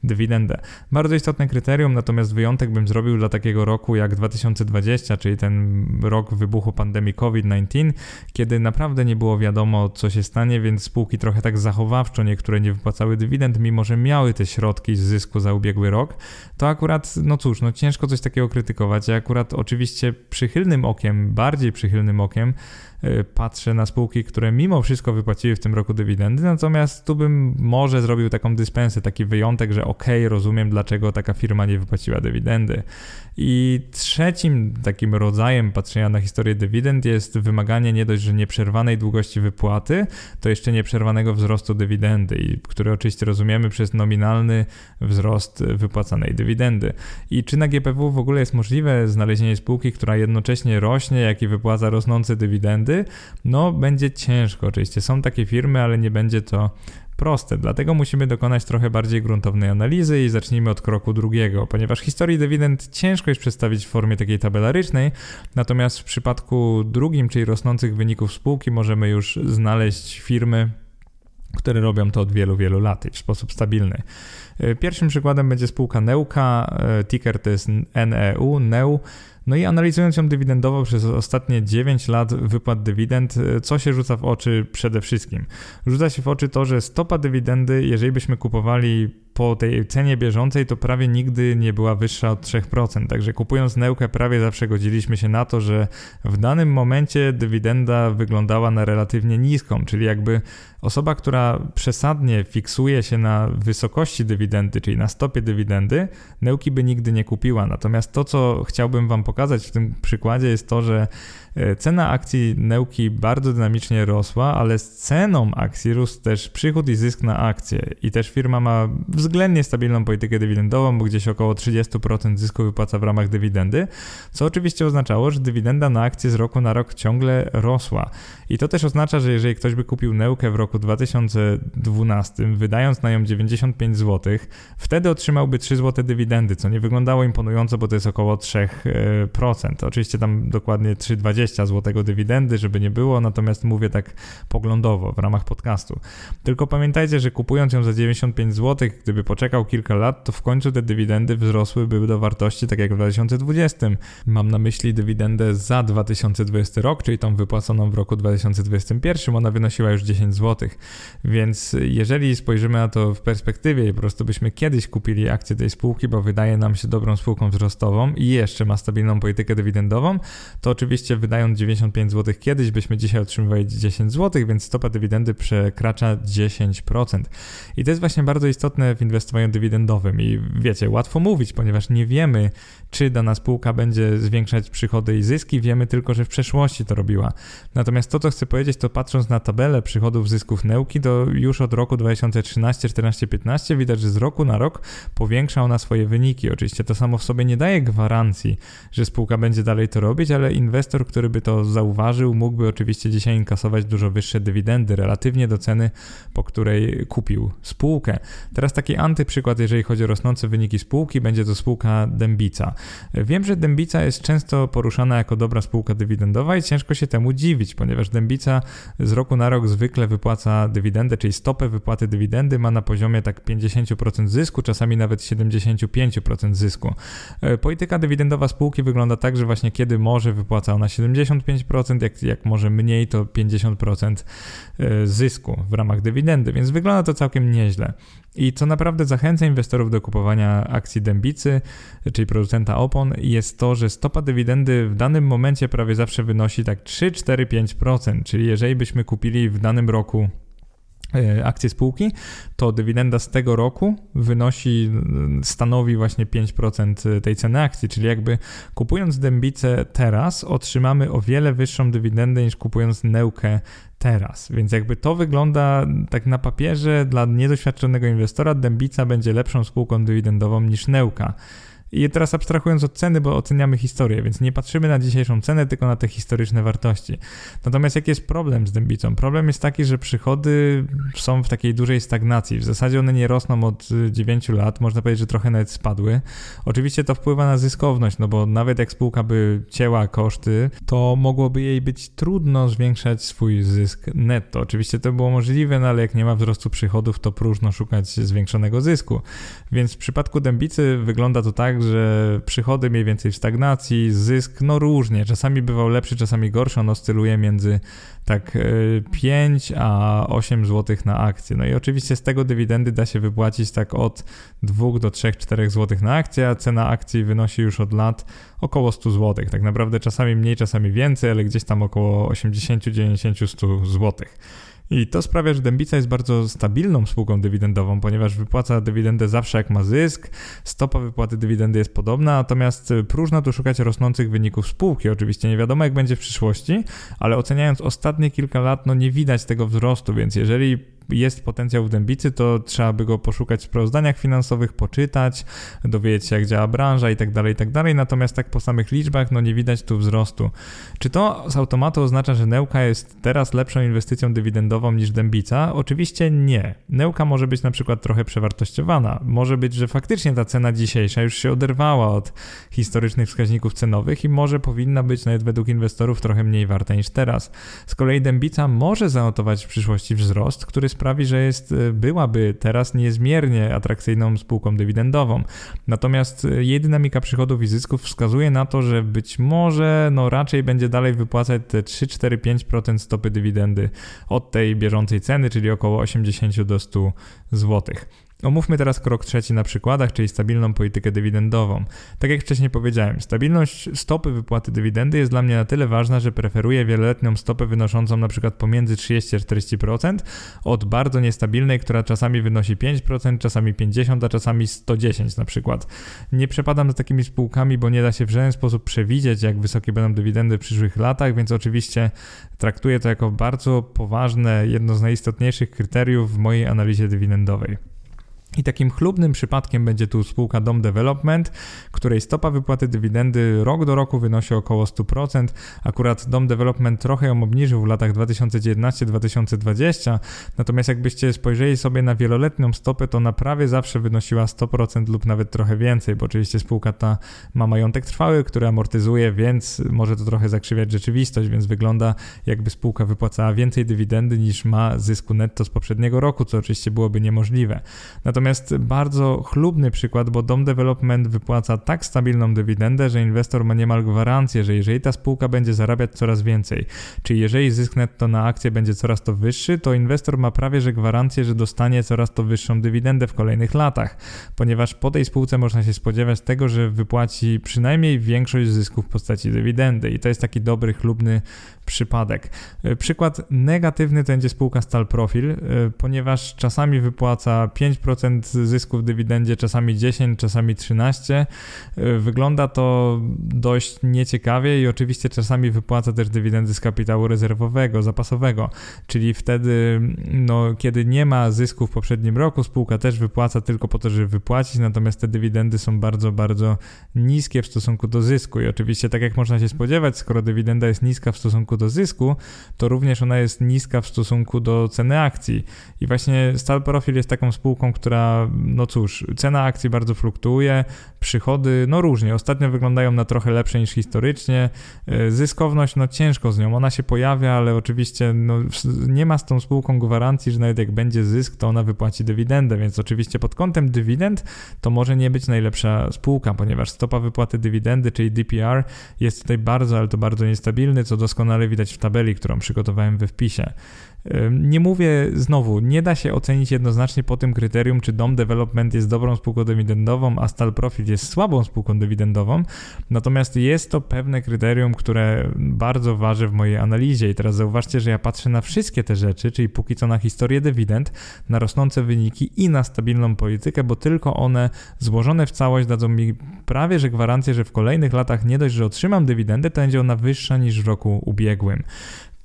dywidendę. Bardzo istotne kryterium, natomiast wyjątek bym zrobił dla takiego roku jak 2020, czyli ten rok wybuchu pandemii COVID-19, kiedy naprawdę nie było wiadomo, co się stanie, więc spółki trochę tak zachowawczo niektóre nie wypłacały dywidend, mimo że miały te środki z zysku za ubiegły rok. To akurat, no cóż, no ciężko coś takiego krytykować. Ja akurat oczywiście przychylnym okiem, bardziej przychylnym okiem, patrzę na spółki, które mimo wszystko wypłaciły w tym roku dywidendy, natomiast tu bym może zrobił taką dyspensę, taki wyjątek, że ok, rozumiem dlaczego taka firma nie wypłaciła dywidendy. I trzecim takim rodzajem patrzenia na historię dywidend jest wymaganie nie dość, że nieprzerwanej długości wypłaty, to jeszcze nieprzerwanego wzrostu dywidendy, który oczywiście rozumiemy przez nominalny wzrost wypłacanej dywidendy. I czy na GPW w ogóle jest możliwe znalezienie spółki, która jednocześnie rośnie, jak i wypłaca rosnące dywidendy? No, będzie ciężko oczywiście. Są takie firmy, ale nie będzie to proste, dlatego musimy dokonać trochę bardziej gruntownej analizy i zacznijmy od kroku drugiego, ponieważ historii dywidend ciężko jest przedstawić w formie takiej tabelarycznej, natomiast w przypadku drugim, czyli rosnących wyników spółki, możemy już znaleźć firmy, które robią to od wielu, wielu lat i w sposób stabilny. E, pierwszym przykładem będzie spółka Neuka, e, ticker to jest NEU, NEU. No i analizując ją dywidendowo przez ostatnie 9 lat wypłat dywidend, e, co się rzuca w oczy przede wszystkim? Rzuca się w oczy to, że stopa dywidendy, jeżeli byśmy kupowali po tej cenie bieżącej to prawie nigdy nie była wyższa od 3%. Także kupując Neukę prawie zawsze godziliśmy się na to, że w danym momencie dywidenda wyglądała na relatywnie niską, czyli jakby osoba, która przesadnie fiksuje się na wysokości dywidendy, czyli na stopie dywidendy, Neuki by nigdy nie kupiła. Natomiast to, co chciałbym Wam pokazać w tym przykładzie jest to, że cena akcji Neuki bardzo dynamicznie rosła, ale z ceną akcji rósł też przychód i zysk na akcję. I też firma ma względnie stabilną politykę dywidendową, bo gdzieś około 30% zysku wypłaca w ramach dywidendy, co oczywiście oznaczało, że dywidenda na akcję z roku na rok ciągle rosła. I to też oznacza, że jeżeli ktoś by kupił Neukę w roku 2012, wydając na nią 95 zł, wtedy otrzymałby 3 zł dywidendy, co nie wyglądało imponująco, bo to jest około 3%. Oczywiście tam dokładnie 3,20 20 zł dywidendy, żeby nie było, natomiast mówię tak poglądowo w ramach podcastu. Tylko pamiętajcie, że kupując ją za 95 zł, gdyby poczekał kilka lat, to w końcu te dywidendy wzrosłyby do wartości tak jak w 2020. Mam na myśli dywidendę za 2020 rok, czyli tą wypłaconą w roku 2021, ona wynosiła już 10 zł. Więc jeżeli spojrzymy na to w perspektywie i po prostu byśmy kiedyś kupili akcję tej spółki, bo wydaje nam się dobrą spółką wzrostową i jeszcze ma stabilną politykę dywidendową, to oczywiście wydaje wydając 95 zł kiedyś, byśmy dzisiaj otrzymywali 10 zł, więc stopa dywidendy przekracza 10%. I to jest właśnie bardzo istotne w inwestowaniu dywidendowym. I wiecie, łatwo mówić, ponieważ nie wiemy, czy dana spółka będzie zwiększać przychody i zyski, wiemy tylko, że w przeszłości to robiła. Natomiast to, co chcę powiedzieć, to patrząc na tabelę przychodów, zysków Neuki, to już od roku 2013, 14, 15 widać, że z roku na rok powiększa ona swoje wyniki. Oczywiście to samo w sobie nie daje gwarancji, że spółka będzie dalej to robić, ale inwestor, który by to zauważył, mógłby oczywiście dzisiaj inkasować dużo wyższe dywidendy relatywnie do ceny, po której kupił spółkę. Teraz taki antyprzykład, jeżeli chodzi o rosnące wyniki spółki, będzie to spółka Dębica. Wiem, że Dębica jest często poruszana jako dobra spółka dywidendowa i ciężko się temu dziwić, ponieważ Dębica z roku na rok zwykle wypłaca dywidendę, czyli stopę wypłaty dywidendy ma na poziomie tak 50% zysku, czasami nawet 75% zysku. E, polityka dywidendowa spółki wygląda tak, że właśnie kiedy może wypłaca ona 75%, jak, jak może mniej to 50% e, zysku w ramach dywidendy, więc wygląda to całkiem nieźle. I co naprawdę zachęca inwestorów do kupowania akcji Dębicy, czyli producenta opon, jest to, że stopa dywidendy w danym momencie prawie zawsze wynosi tak 3, 4, 5%, czyli jeżeli byśmy kupili w danym roku akcje spółki, to dywidenda z tego roku wynosi, stanowi właśnie 5% tej ceny akcji, czyli jakby kupując dębicę teraz otrzymamy o wiele wyższą dywidendę niż kupując Neukę teraz. Więc jakby to wygląda tak na papierze dla niedoświadczonego inwestora, dębica będzie lepszą spółką dywidendową niż Neuka. I teraz abstrahując od ceny, bo oceniamy historię, więc nie patrzymy na dzisiejszą cenę, tylko na te historyczne wartości. Natomiast jaki jest problem z dębicą? Problem jest taki, że przychody są w takiej dużej stagnacji. W zasadzie one nie rosną od 9 lat, można powiedzieć, że trochę nawet spadły. Oczywiście to wpływa na zyskowność, no bo nawet jak spółka by cięła koszty, to mogłoby jej być trudno zwiększać swój zysk netto. Oczywiście to było możliwe, no ale jak nie ma wzrostu przychodów, to próżno szukać zwiększonego zysku. Więc w przypadku dębicy wygląda to tak, że przychody mniej więcej w stagnacji, zysk no różnie, czasami bywał lepszy, czasami gorszy, on oscyluje między tak 5 e, a 8 zł na akcję. No i oczywiście z tego dywidendy da się wypłacić tak od 2 do 3-4 zł na akcję, a cena akcji wynosi już od lat około 100 zł. Tak naprawdę czasami mniej, czasami więcej, ale gdzieś tam około 80, 90, 100 zł. I to sprawia, że Dębica jest bardzo stabilną spółką dywidendową, ponieważ wypłaca dywidendę zawsze jak ma zysk, stopa wypłaty dywidendy jest podobna, natomiast próżno tu szukać rosnących wyników spółki. Oczywiście nie wiadomo jak będzie w przyszłości, ale oceniając ostatnie kilka lat, no nie widać tego wzrostu, więc jeżeli jest potencjał w dębicy, to trzeba by go poszukać w sprawozdaniach finansowych, poczytać, dowiedzieć się jak działa branża i tak dalej, i tak dalej. Natomiast tak po samych liczbach, no nie widać tu wzrostu. Czy to z automatu oznacza, że Neuka jest teraz lepszą inwestycją dywidendową niż dębica? Oczywiście nie. Neuka może być na przykład trochę przewartościowana. Może być, że faktycznie ta cena dzisiejsza już się oderwała od historycznych wskaźników cenowych i może powinna być nawet według inwestorów trochę mniej warta niż teraz. Z kolei dębica może zanotować w przyszłości wzrost, który sprawi, że jest, e, byłaby teraz niezmiernie atrakcyjną spółką dywidendową. Natomiast e, jej dynamika przychodów i zysków wskazuje na to, że być może no raczej będzie dalej wypłacać te 3, 4, 5% stopy dywidendy od tej bieżącej ceny, czyli około 80 do 100 złotych. Omówmy teraz krok trzeci na przykładach, czyli stabilną politykę dywidendową. Tak jak wcześniej powiedziałem, stabilność stopy wypłaty dywidendy jest dla mnie na tyle ważna, że preferuję wieloletnią stopę wynoszącą przykład pomiędzy 30 a 40% od bardzo niestabilnej, która czasami wynosi 5%, czasami 50%, a czasami 110 na przykład. Nie przepadam za takimi spółkami, bo nie da się w żaden sposób przewidzieć, jak wysokie będą dywidendy w przyszłych latach, więc oczywiście traktuję to jako bardzo poważne, jedno z najistotniejszych kryteriów w mojej analizie dywidendowej. I takim chlubnym przypadkiem będzie tu spółka Dom Development, której stopa wypłaty dywidendy rok do roku wynosi około 100%. Akurat Dom Development trochę ją obniżył w latach 2019-2020, natomiast jakbyście spojrzeli sobie na wieloletnią stopę, to na prawie zawsze wynosiła 100% lub nawet trochę więcej, bo oczywiście spółka ta ma majątek trwały, który amortyzuje, więc może to trochę zakrzywiać rzeczywistość, więc wygląda jakby spółka wypłacała więcej dywidendy niż ma zysku netto z poprzedniego roku, co oczywiście byłoby niemożliwe. Natomiast Natomiast bardzo chlubny przykład, bo Dom Development wypłaca tak stabilną dywidendę, że inwestor ma niemal gwarancję, że jeżeli ta spółka będzie zarabiać coraz więcej, czyli jeżeli zysk netto na akcję będzie coraz to wyższy, to inwestor ma prawie że gwarancję, że dostanie coraz to wyższą dywidendę w kolejnych latach, ponieważ po tej spółce można się spodziewać tego, że wypłaci przynajmniej większość zysków w postaci dywidendy. I to jest taki dobry, chlubny przypadek. E, przykład negatywny to będzie spółka Stal Profil, e, ponieważ czasami wypłaca 5% zysków w dywidendzie, czasami 10, czasami 13. E, wygląda to dość nieciekawie i oczywiście czasami wypłaca też dywidendy z kapitału rezerwowego, zapasowego, czyli wtedy, no, kiedy nie ma zysku w poprzednim roku, spółka też wypłaca tylko po to, żeby wypłacić, natomiast te dywidendy są bardzo, bardzo niskie w stosunku do zysku i oczywiście tak jak można się spodziewać, skoro dywidenda jest niska w stosunku stosunku do zysku, to również ona jest niska w stosunku do ceny akcji. I właśnie Stal Profil jest taką spółką, która, no cóż, cena akcji bardzo fluktuuje, przychody, no różnie. Ostatnio wyglądają na trochę lepsze niż historycznie. E, zyskowność, no ciężko z nią. Ona się pojawia, ale oczywiście no, nie ma z tą spółką gwarancji, że nawet jak będzie zysk, to ona wypłaci dywidendę, więc oczywiście pod kątem dywidend to może nie być najlepsza spółka, ponieważ stopa wypłaty dywidendy, czyli DPR, jest tutaj bardzo, ale to bardzo niestabilny, co doskonale widać w tabeli, którą przygotowałem we wpisie. Nie mówię znowu, nie da się ocenić jednoznacznie po tym kryterium, czy Dom Development jest dobrą spółką dywidendową, a Stal Profit jest słabą spółką dywidendową. Natomiast jest to pewne kryterium, które bardzo waży w mojej analizie. I teraz zauważcie, że ja patrzę na wszystkie te rzeczy, czyli póki co na historię dywidend, na rosnące wyniki i na stabilną politykę, bo tylko one złożone w całość dadzą mi prawie że gwarancję, że w kolejnych latach nie dość, że otrzymam dywidendę, to będzie ona wyższa niż w roku ubiegłym.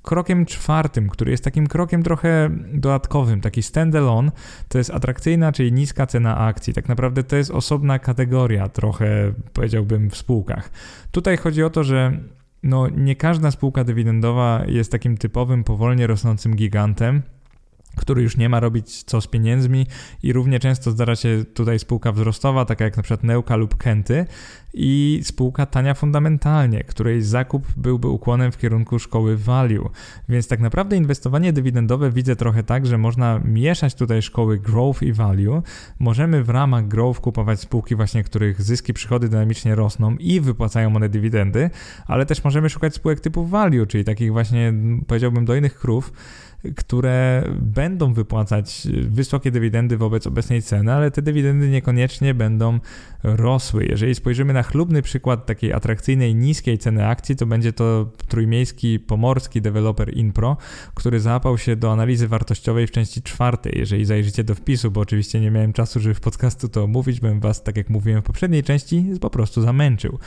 Krokiem czwartym, który jest takim krokiem trochę dodatkowym, taki standalone, to jest atrakcyjna, czyli niska cena akcji. Tak naprawdę to jest osobna kategoria, trochę powiedziałbym w spółkach. Tutaj chodzi o to, że no, nie każda spółka dywidendowa jest takim typowym, powolnie rosnącym gigantem który już nie ma robić co z pieniędzmi i równie często zdarza się tutaj spółka wzrostowa, taka jak na przykład Neuka lub Kenty i spółka tania fundamentalnie, której zakup byłby ukłonem w kierunku szkoły value. Więc tak naprawdę inwestowanie dywidendowe widzę trochę tak, że można mieszać tutaj szkoły growth i value. Możemy w ramach growth kupować spółki właśnie, których zyski, przychody dynamicznie rosną i wypłacają one dywidendy, ale też możemy szukać spółek typu value, czyli takich właśnie powiedziałbym dojnych krów, które będą wypłacać wysokie dywidendy wobec obecnej ceny, ale te dywidendy niekoniecznie będą rosły. Jeżeli spojrzymy na chlubny przykład takiej atrakcyjnej, niskiej ceny akcji, to będzie to trójmiejski pomorski deweloper Inpro, który załapał się do analizy wartościowej w części czwartej. Jeżeli zajrzycie do wpisu, bo oczywiście nie miałem czasu, żeby w podcastu to omówić, bym was, tak jak mówiłem w poprzedniej części, po prostu zamęczył.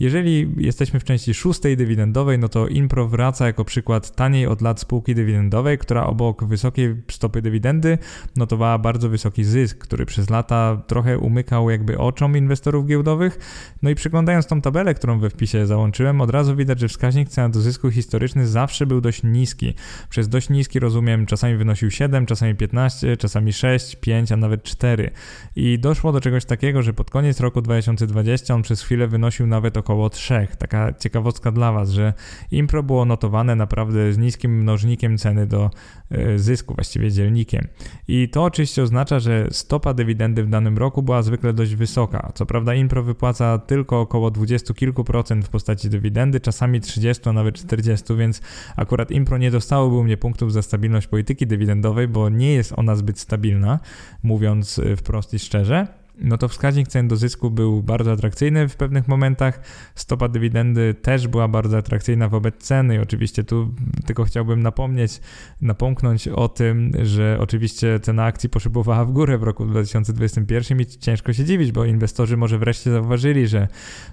Jeżeli jesteśmy w części szóstej dywidendowej, no to Inpro wraca jako przykład taniej od lat spółki dywidendowej, która obok wysokiej stopy dywidendy notowała bardzo wysoki zysk, który przez lata trochę umykał jakby oczom inwestorów giełdowych. No i przyglądając tą tabelę, którą we wpisie załączyłem, od razu widać, że wskaźnik cena do zysku historyczny zawsze był dość niski. Przez dość niski rozumiem czasami wynosił 7, czasami 15, czasami 6, 5, a nawet 4. I doszło do czegoś takiego, że pod koniec roku 2020 on przez chwilę wynosił nawet około 3. Taka ciekawostka dla Was, że Impro było notowane naprawdę z niskim mnożnikiem ceny do E, zysku, właściwie dzielnikiem. I to oczywiście oznacza, że stopa dywidendy w danym roku była zwykle dość wysoka. Co prawda Impro wypłaca tylko około 20 kilku procent w postaci dywidendy, czasami 30, a nawet 40, więc akurat Impro nie dostałoby u mnie punktów za stabilność polityki dywidendowej, bo nie jest ona zbyt stabilna, mówiąc e, wprost i szczerze no to wskaźnik cen do zysku był bardzo atrakcyjny w pewnych momentach. Stopa dywidendy też była bardzo atrakcyjna wobec ceny i oczywiście tu tylko chciałbym napomnieć, napomknąć o tym, że oczywiście cena akcji poszybowała w górę w roku 2021 i ciężko się dziwić, bo inwestorzy może wreszcie zauważyli, że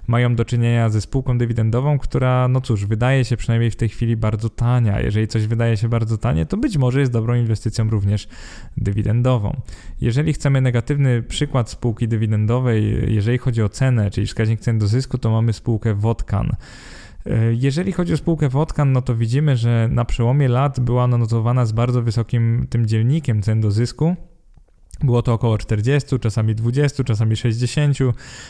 mają do czynienia ze spółką dywidendową, która no cóż, wydaje się przynajmniej w tej chwili bardzo tania. Jeżeli coś wydaje się bardzo tanie, to być może jest dobrą inwestycją również dywidendową. Jeżeli chcemy negatywny przykład spółki spółki dywidendowej, jeżeli chodzi o cenę, czyli wskaźnik cen do zysku, to mamy spółkę Wodkan. E, jeżeli chodzi o spółkę Wodkan, no to widzimy, że na przełomie lat była ona notowana z bardzo wysokim tym dzielnikiem cen do zysku. Było to około 40, czasami 20, czasami 60,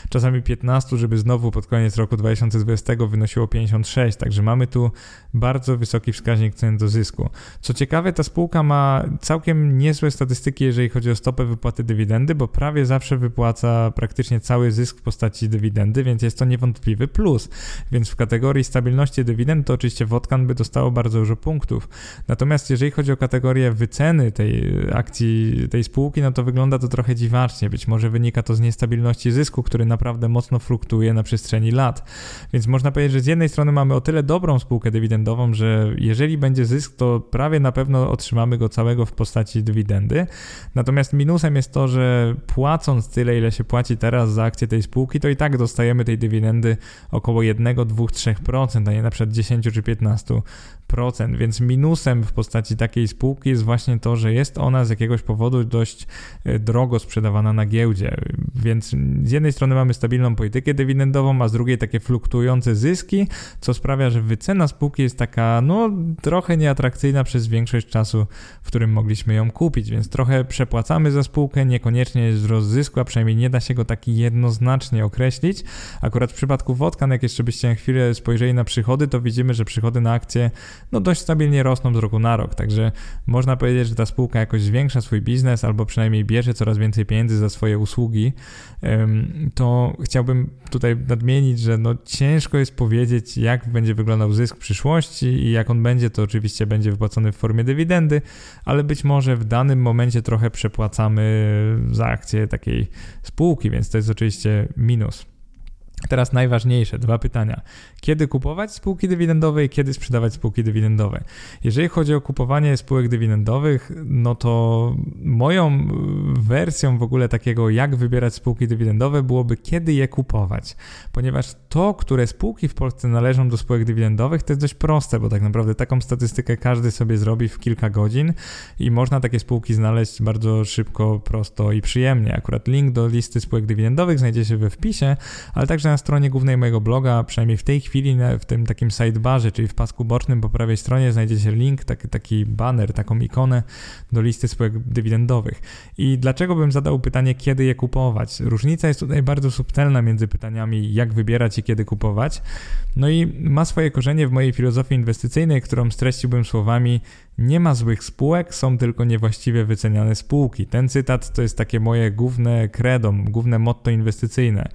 czasami 15, żeby znowu pod koniec roku 2020 wynosiło 56. Także mamy tu bardzo wysoki wskaźnik cen do zysku. Co ciekawe, ta spółka ma całkiem niezłe statystyki, jeżeli chodzi o stopę wypłaty dywidendy, bo prawie zawsze wypłaca praktycznie cały zysk w postaci dywidendy, więc jest to niewątpliwy plus. Więc w kategorii stabilności dywidend to oczywiście Wodkan by dostało bardzo dużo punktów. Natomiast jeżeli chodzi o kategorię wyceny tej akcji, tej spółki, no to wygląda to trochę dziwacznie. Być może wynika to z niestabilności zysku, który naprawdę mocno fluktuuje na przestrzeni lat. Więc można powiedzieć, że z jednej strony mamy o tyle dobrą spółkę dywidendową, że jeżeli będzie zysk, to prawie na pewno otrzymamy go całego w postaci dywidendy. Natomiast minusem jest to, że płacąc tyle, ile się płaci teraz za akcję tej spółki, to i tak dostajemy tej dywidendy około 1, 2, 3%, a nie na przykład 10 czy 15%. Więc minusem w postaci takiej spółki jest właśnie to, że jest ona z jakiegoś powodu dość drogo sprzedawana na giełdzie. Więc z jednej strony mamy stabilną politykę dywidendową, a z drugiej takie fluktuujące zyski, co sprawia, że wycena spółki jest taka, no, trochę nieatrakcyjna przez większość czasu, w którym mogliśmy ją kupić, więc trochę przepłacamy za spółkę, niekoniecznie jest wzrost zysku, a przynajmniej nie da się go tak jednoznacznie określić. Akurat w przypadku Wodkan, jak jeszcze byście na chwilę spojrzeli na przychody, to widzimy, że przychody na akcje no dość stabilnie rosną z roku na rok, także można powiedzieć, że ta spółka jakoś zwiększa swój biznes albo przynajmniej przynajmniej bierze coraz więcej pieniędzy za swoje usługi, to chciałbym tutaj nadmienić, że no ciężko jest powiedzieć, jak będzie wyglądał zysk w przyszłości i jak on będzie, to oczywiście będzie wypłacony w formie dywidendy, ale być może w danym momencie trochę przepłacamy za akcję takiej spółki, więc to jest oczywiście minus. Teraz najważniejsze, dwa pytania. Kiedy kupować spółki dywidendowe i kiedy sprzedawać spółki dywidendowe? Jeżeli chodzi o kupowanie spółek dywidendowych, no to moją wersją w ogóle takiego, jak wybierać spółki dywidendowe, byłoby kiedy je kupować. Ponieważ to, które spółki w Polsce należą do spółek dywidendowych, to jest dość proste, bo tak naprawdę taką statystykę każdy sobie zrobi w kilka godzin i można takie spółki znaleźć bardzo szybko, prosto i przyjemnie. Akurat link do listy spółek dywidendowych znajdzie się we wpisie, ale także na stronie głównej mojego bloga, przynajmniej w tej chwili w tym takim sidebarze, czyli w pasku bocznym po prawej stronie znajdziecie link, taki, taki banner, taką ikonę do listy spółek dywidendowych. I dlaczego bym zadał pytanie, kiedy je kupować? Różnica jest tutaj bardzo subtelna między pytaniami, jak wybierać i kiedy kupować. No i ma swoje korzenie w mojej filozofii inwestycyjnej, którą streściłbym słowami nie ma złych spółek, są tylko niewłaściwie wyceniane spółki. Ten cytat to jest takie moje główne credo, główne motto inwestycyjne.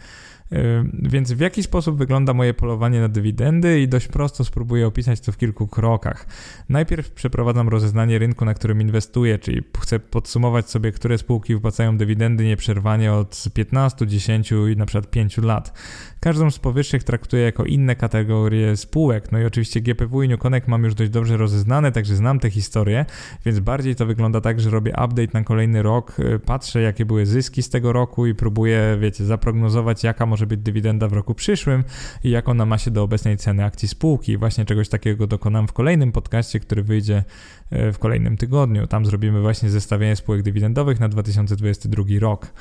Więc w jaki sposób wygląda moje polowanie na dywidendy i dość prosto spróbuję opisać to w kilku krokach. Najpierw przeprowadzam rozeznanie rynku, na którym inwestuję, czyli chcę podsumować sobie, które spółki wypłacają dywidendy nieprzerwanie od 15, 10 i na przykład 5 lat. Każdą z powyższych traktuję jako inne kategorie spółek. No i oczywiście GPW i Newconek mam już dość dobrze rozeznane, także znam te historie, więc bardziej to wygląda tak, że robię update na kolejny rok, patrzę jakie były zyski z tego roku i próbuję, wiecie, zaprognozować jaka może być dywidenda w roku przyszłym i jak ona ma się do obecnej ceny akcji spółki. Właśnie czegoś takiego dokonam w kolejnym podcaście, który wyjdzie e, w kolejnym tygodniu. Tam zrobimy właśnie zestawienie spółek dywidendowych na 2022 rok.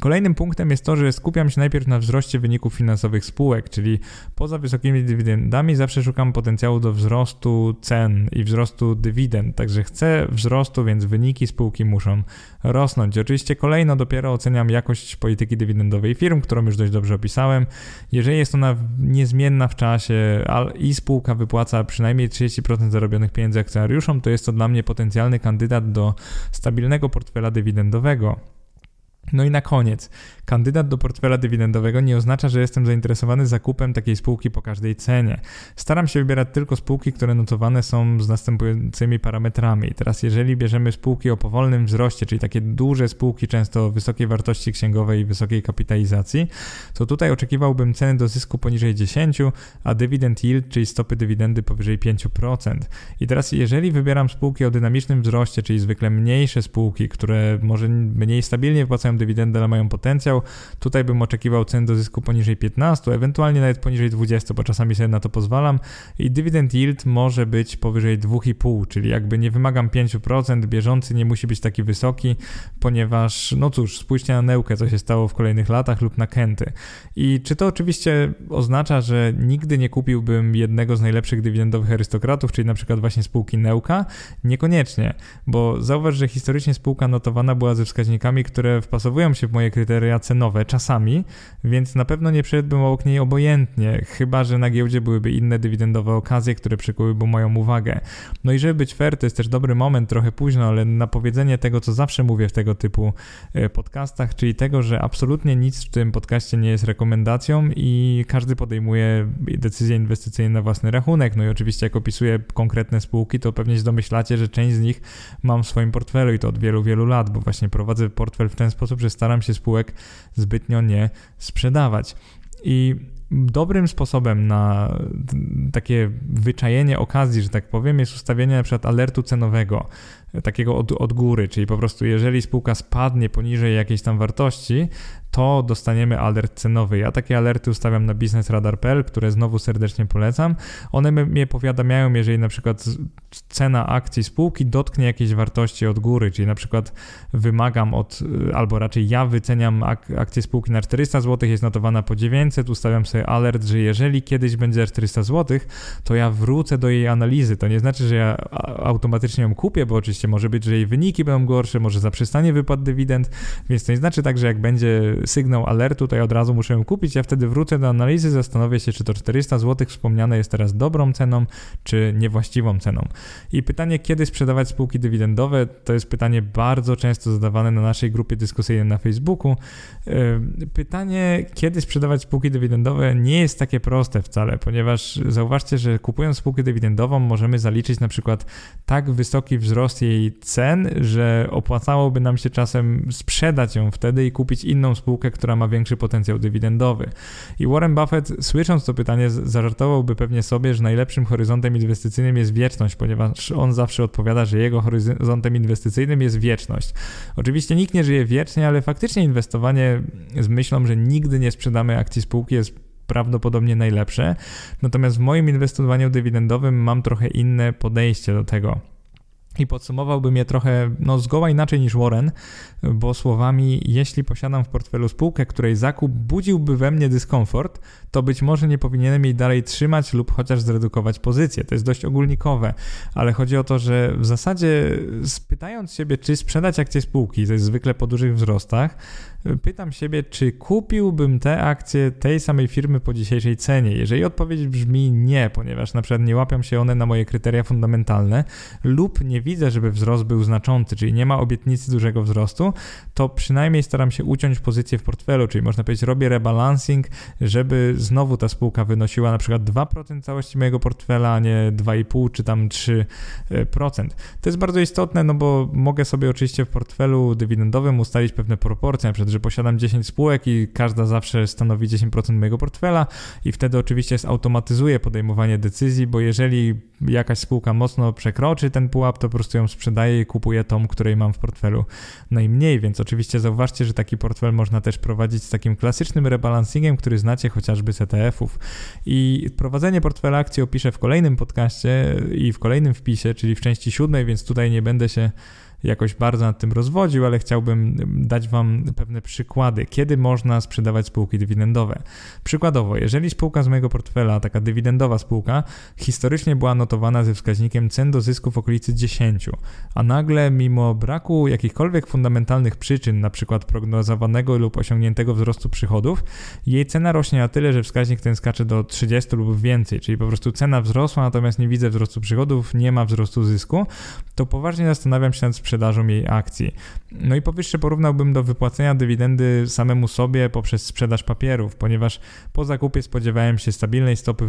Kolejnym punktem jest to, że skupiam się najpierw na wzroście wyników finansowych spółek, czyli poza wysokimi dywidendami zawsze szukam potencjału do wzrostu cen i wzrostu dywidend, także chcę wzrostu, więc wyniki spółki muszą rosnąć. Oczywiście kolejno dopiero oceniam jakość polityki dywidendowej firm, którą już dość dobrze opisałem. Jeżeli jest ona niezmienna w czasie i spółka wypłaca przynajmniej 30% zarobionych pieniędzy akcjonariuszom, to jest to dla mnie potencjalny kandydat do stabilnego portfela dywidendowego. No i na koniec, kandydat do portfela dywidendowego nie oznacza, że jestem zainteresowany zakupem takiej spółki po każdej cenie. Staram się wybierać tylko spółki, które notowane są z następującymi parametrami. Teraz, jeżeli bierzemy spółki o powolnym wzroście, czyli takie duże spółki, często wysokiej wartości księgowej i wysokiej kapitalizacji, to tutaj oczekiwałbym ceny do zysku poniżej 10, a dywidend yield, czyli stopy dywidendy powyżej 5%. I teraz, jeżeli wybieram spółki o dynamicznym wzroście, czyli zwykle mniejsze spółki, które może mniej stabilnie wpłacają dywidendę, ale mają potencjał. Tutaj bym oczekiwał cen do zysku poniżej 15, ewentualnie nawet poniżej 20, bo czasami sobie na to pozwalam. I dividend yield może być powyżej 2,5, czyli jakby nie wymagam 5%, bieżący nie musi być taki wysoki, ponieważ, no cóż, spójrzcie na Neukę, co się stało w kolejnych latach lub na Kenty. I czy to oczywiście oznacza, że nigdy nie kupiłbym jednego z najlepszych dywidendowych arystokratów, czyli na przykład właśnie spółki Neuka? Niekoniecznie, bo zauważ, że historycznie spółka notowana była ze wskaźnikami, które wpasowują się w moje kryteria cenowe czasami, więc na pewno nie przeszedłbym obok niej obojętnie, chyba że na giełdzie byłyby inne dywidendowe okazje, które przykułyby moją uwagę. No i żeby być fair, to jest też dobry moment, trochę późno, ale na powiedzenie tego, co zawsze mówię w tego typu e, podcastach, czyli tego, że absolutnie nic w tym podcaście nie jest rekomendacją i każdy podejmuje decyzje inwestycyjne na własny rachunek. No i oczywiście jak opisuję konkretne spółki, to pewnie się domyślacie, że część z nich mam w swoim portfelu i to od wielu, wielu lat, bo właśnie prowadzę portfel w ten sposób, że staram się spółek zbytnio nie sprzedawać. I dobrym sposobem na takie wyczajenie okazji, że tak powiem, jest ustawienie przykład alertu cenowego takiego od, od góry, czyli po prostu jeżeli spółka spadnie poniżej jakiejś tam wartości, to dostaniemy alert cenowy. Ja takie alerty ustawiam na biznesradar.pl, które znowu serdecznie polecam. One mnie powiadamiają, jeżeli na przykład cena akcji spółki dotknie jakiejś wartości od góry, czyli na przykład wymagam od, albo raczej ja wyceniam ak akcję spółki na 400 zł, jest notowana po 900, ustawiam sobie alert, że jeżeli kiedyś będzie 400 zł, to ja wrócę do jej analizy. To nie znaczy, że ja automatycznie ją kupię, bo oczywiście oczywiście może być, że jej wyniki będą gorsze, może zaprzestanie wypłat dywidend, więc to nie znaczy tak, że jak będzie sygnał alertu, to ja od razu muszę ją kupić, ja wtedy wrócę do analizy, zastanowię się, czy to 400 zł wspomniane jest teraz dobrą ceną, czy niewłaściwą ceną. I pytanie, kiedy sprzedawać spółki dywidendowe, to jest pytanie bardzo często zadawane na naszej grupie dyskusyjnej na Facebooku. Pytanie, kiedy sprzedawać spółki dywidendowe nie jest takie proste wcale, ponieważ zauważcie, że kupując spółkę dywidendową możemy zaliczyć na przykład tak wysoki wzrost jej cen, że opłacałoby nam się czasem sprzedać ją wtedy i kupić inną spółkę, która ma większy potencjał dywidendowy. I Warren Buffett, słysząc to pytanie, zażartowałby pewnie sobie, że najlepszym horyzontem inwestycyjnym jest wieczność, ponieważ on zawsze odpowiada, że jego horyzontem inwestycyjnym jest wieczność. Oczywiście nikt nie żyje wiecznie, ale faktycznie inwestowanie z myślą, że nigdy nie sprzedamy akcji spółki jest prawdopodobnie najlepsze. Natomiast w moim inwestowaniu dywidendowym mam trochę inne podejście do tego. I podsumowałbym je trochę no, zgoła inaczej niż Warren, bo słowami, jeśli posiadam w portfelu spółkę, której zakup budziłby we mnie dyskomfort, to być może nie powinienem jej dalej trzymać lub chociaż zredukować pozycję. To jest dość ogólnikowe, ale chodzi o to, że w zasadzie spytając siebie, czy sprzedać akcje spółki, to jest zwykle po dużych wzrostach, pytam siebie, czy kupiłbym te akcje tej samej firmy po dzisiejszej cenie. Jeżeli odpowiedź brzmi nie, ponieważ na przykład nie łapią się one na moje kryteria fundamentalne lub nie widzę, żeby wzrost był znaczący, czyli nie ma obietnicy dużego wzrostu, to przynajmniej staram się uciąć pozycję w portfelu, czyli można powiedzieć robię rebalancing, żeby znowu ta spółka wynosiła na przykład 2% całości mojego portfela, a nie 2,5 czy tam 3%. To jest bardzo istotne, no bo mogę sobie oczywiście w portfelu dywidendowym ustalić pewne proporcje, na przykład, że posiadam 10 spółek i każda zawsze stanowi 10% mojego portfela i wtedy oczywiście zautomatyzuję podejmowanie decyzji, bo jeżeli jakaś spółka mocno przekroczy ten pułap, to prostu ją sprzedaję i kupuję tą, której mam w portfelu najmniej, więc oczywiście zauważcie, że taki portfel można też prowadzić z takim klasycznym rebalancingiem, który znacie chociażby z ETF-ów. I prowadzenie portfela akcji opiszę w kolejnym podcaście i w kolejnym wpisie, czyli w części siódmej, więc tutaj nie będę się jakoś bardzo nad tym rozwodził, ale chciałbym dać Wam pewne przykłady, kiedy można sprzedawać spółki dywidendowe. Przykładowo, jeżeli spółka z mojego portfela, taka dywidendowa spółka, historycznie była notowana ze wskaźnikiem cen do zysku w okolicy 10, a nagle mimo braku jakichkolwiek fundamentalnych przyczyn, np. prognozowanego lub osiągniętego wzrostu przychodów, jej cena rośnie na tyle, że wskaźnik ten skacze do 30 lub więcej, czyli po prostu cena wzrosła, natomiast nie widzę wzrostu przychodów, nie ma wzrostu zysku, to poważnie zastanawiam się nad jej akcji. No i powyższe porównałbym do wypłacenia dywidendy samemu sobie poprzez sprzedaż papierów, ponieważ po zakupie spodziewałem się stabilnej stopy,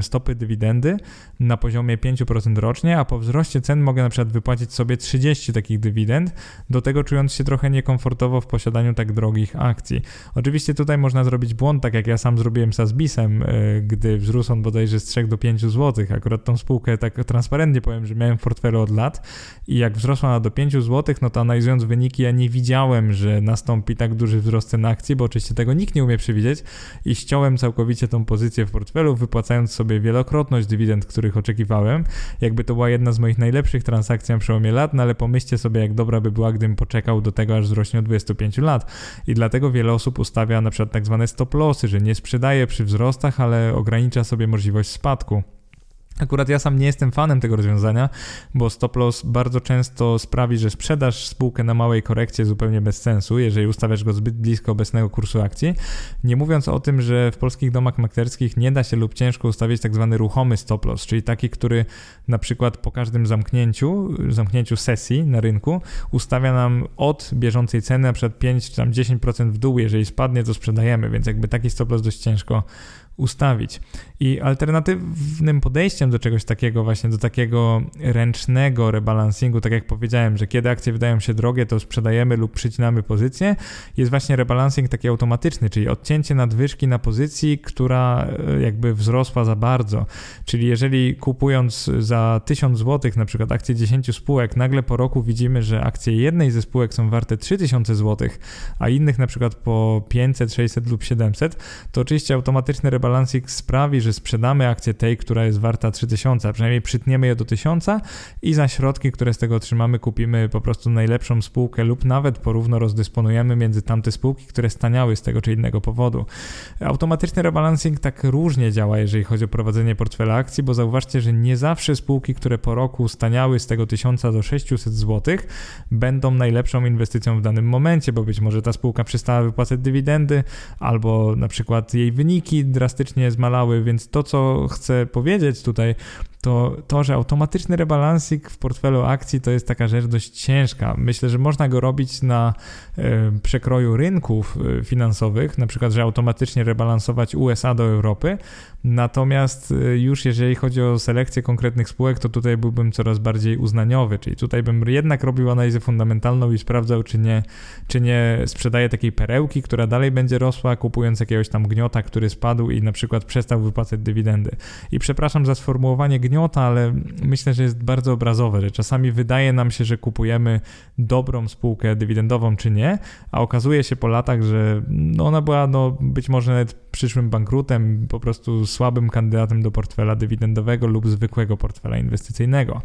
stopy dywidendy na poziomie 5% rocznie, a po wzroście cen mogę na przykład wypłacić sobie 30 takich dywidend, do tego czując się trochę niekomfortowo w posiadaniu tak drogich akcji. Oczywiście tutaj można zrobić błąd, tak jak ja sam zrobiłem z Asbisem, e, gdy wzrósł on bodajże z 3 do 5 zł. Akurat tą spółkę tak transparentnie powiem, że miałem w portfelu od lat i jak wzrosła ona do 5 zł, no to analizując wyniki, ja nie widziałem, że nastąpi tak duży wzrost cen akcji, bo oczywiście tego nikt nie umie przewidzieć i ściąłem całkowicie tą pozycję w portfelu, wypłacając sobie wielokrotność dywidend, których oczekiwałem. Jakby to była jedna z moich najlepszych transakcji na przełomie lat, no ale pomyślcie sobie, jak dobra by była, gdybym poczekał do tego, aż wzrośnie od 25 lat. I dlatego wiele osób ustawia na przykład tak zwane stop lossy, że nie sprzedaje przy wzrostach, ale ogranicza sobie możliwość spadku. Akurat ja sam nie jestem fanem tego rozwiązania, bo stop loss bardzo często sprawi, że sprzedasz spółkę na małej korekcie zupełnie bez sensu, jeżeli ustawiasz go zbyt blisko obecnego kursu akcji. Nie mówiąc o tym, że w polskich domach maklerskich nie da się lub ciężko ustawić tak zwany ruchomy stop loss, czyli taki, który na przykład po każdym zamknięciu, zamknięciu sesji na rynku ustawia nam od bieżącej ceny na przykład 5 czy tam 10% w dół, jeżeli spadnie to sprzedajemy, więc jakby taki stop loss dość ciężko ustawić. I alternatywnym podejściem do czegoś takiego, właśnie do takiego ręcznego rebalansingu, tak jak powiedziałem, że kiedy akcje wydają się drogie, to sprzedajemy lub przycinamy pozycję, jest właśnie rebalancing taki automatyczny, czyli odcięcie nadwyżki na pozycji, która e, jakby wzrosła za bardzo. Czyli jeżeli kupując za 1000 zł na przykład akcje 10 spółek, nagle po roku widzimy, że akcje jednej ze spółek są warte 3000 zł, a innych na przykład po 500, 600 lub 700, to oczywiście automatyczny rebalancing sprawi, że sprzedamy akcję tej, która jest warta 3000, a przynajmniej przytniemy je do 1000 i za środki, które z tego otrzymamy, kupimy po prostu najlepszą spółkę lub nawet porówno rozdysponujemy między tamte spółki, które staniały z tego czy innego powodu. Automatyczny rebalancing tak różnie działa, jeżeli chodzi o prowadzenie portfela akcji, bo zauważcie, że nie zawsze spółki, które po roku staniały z tego 1000 do 600 zł, będą najlepszą inwestycją w danym momencie, bo być może ta spółka przestała wypłacać dywidendy, albo na przykład jej wyniki drastycznie zmalały, więc to, co chcę powiedzieć tutaj, to to, że automatyczny rebalancing w portfelu akcji to jest taka rzecz dość ciężka. Myślę, że można go robić na przekroju rynków e, finansowych, na przykład, że automatycznie rebalansować USA do Europy, natomiast e, już jeżeli chodzi o selekcję konkretnych spółek, to tutaj byłbym coraz bardziej uznaniowy, czyli tutaj bym jednak robił analizę fundamentalną i sprawdzał, czy nie, czy nie sprzedaje takiej perełki, która dalej będzie rosła, kupując jakiegoś tam gniota, który spadł i na przykład przestał wypłacać dywidendy. I przepraszam za sformułowanie gniota, ale myślę, że jest bardzo obrazowe, że czasami wydaje nam się, że kupujemy dobrą spółkę dywidendową czy nie, a okazuje się po latach, że no ona była no, być może nawet przyszłym bankrutem, po prostu słabym kandydatem do portfela dywidendowego lub zwykłego portfela inwestycyjnego.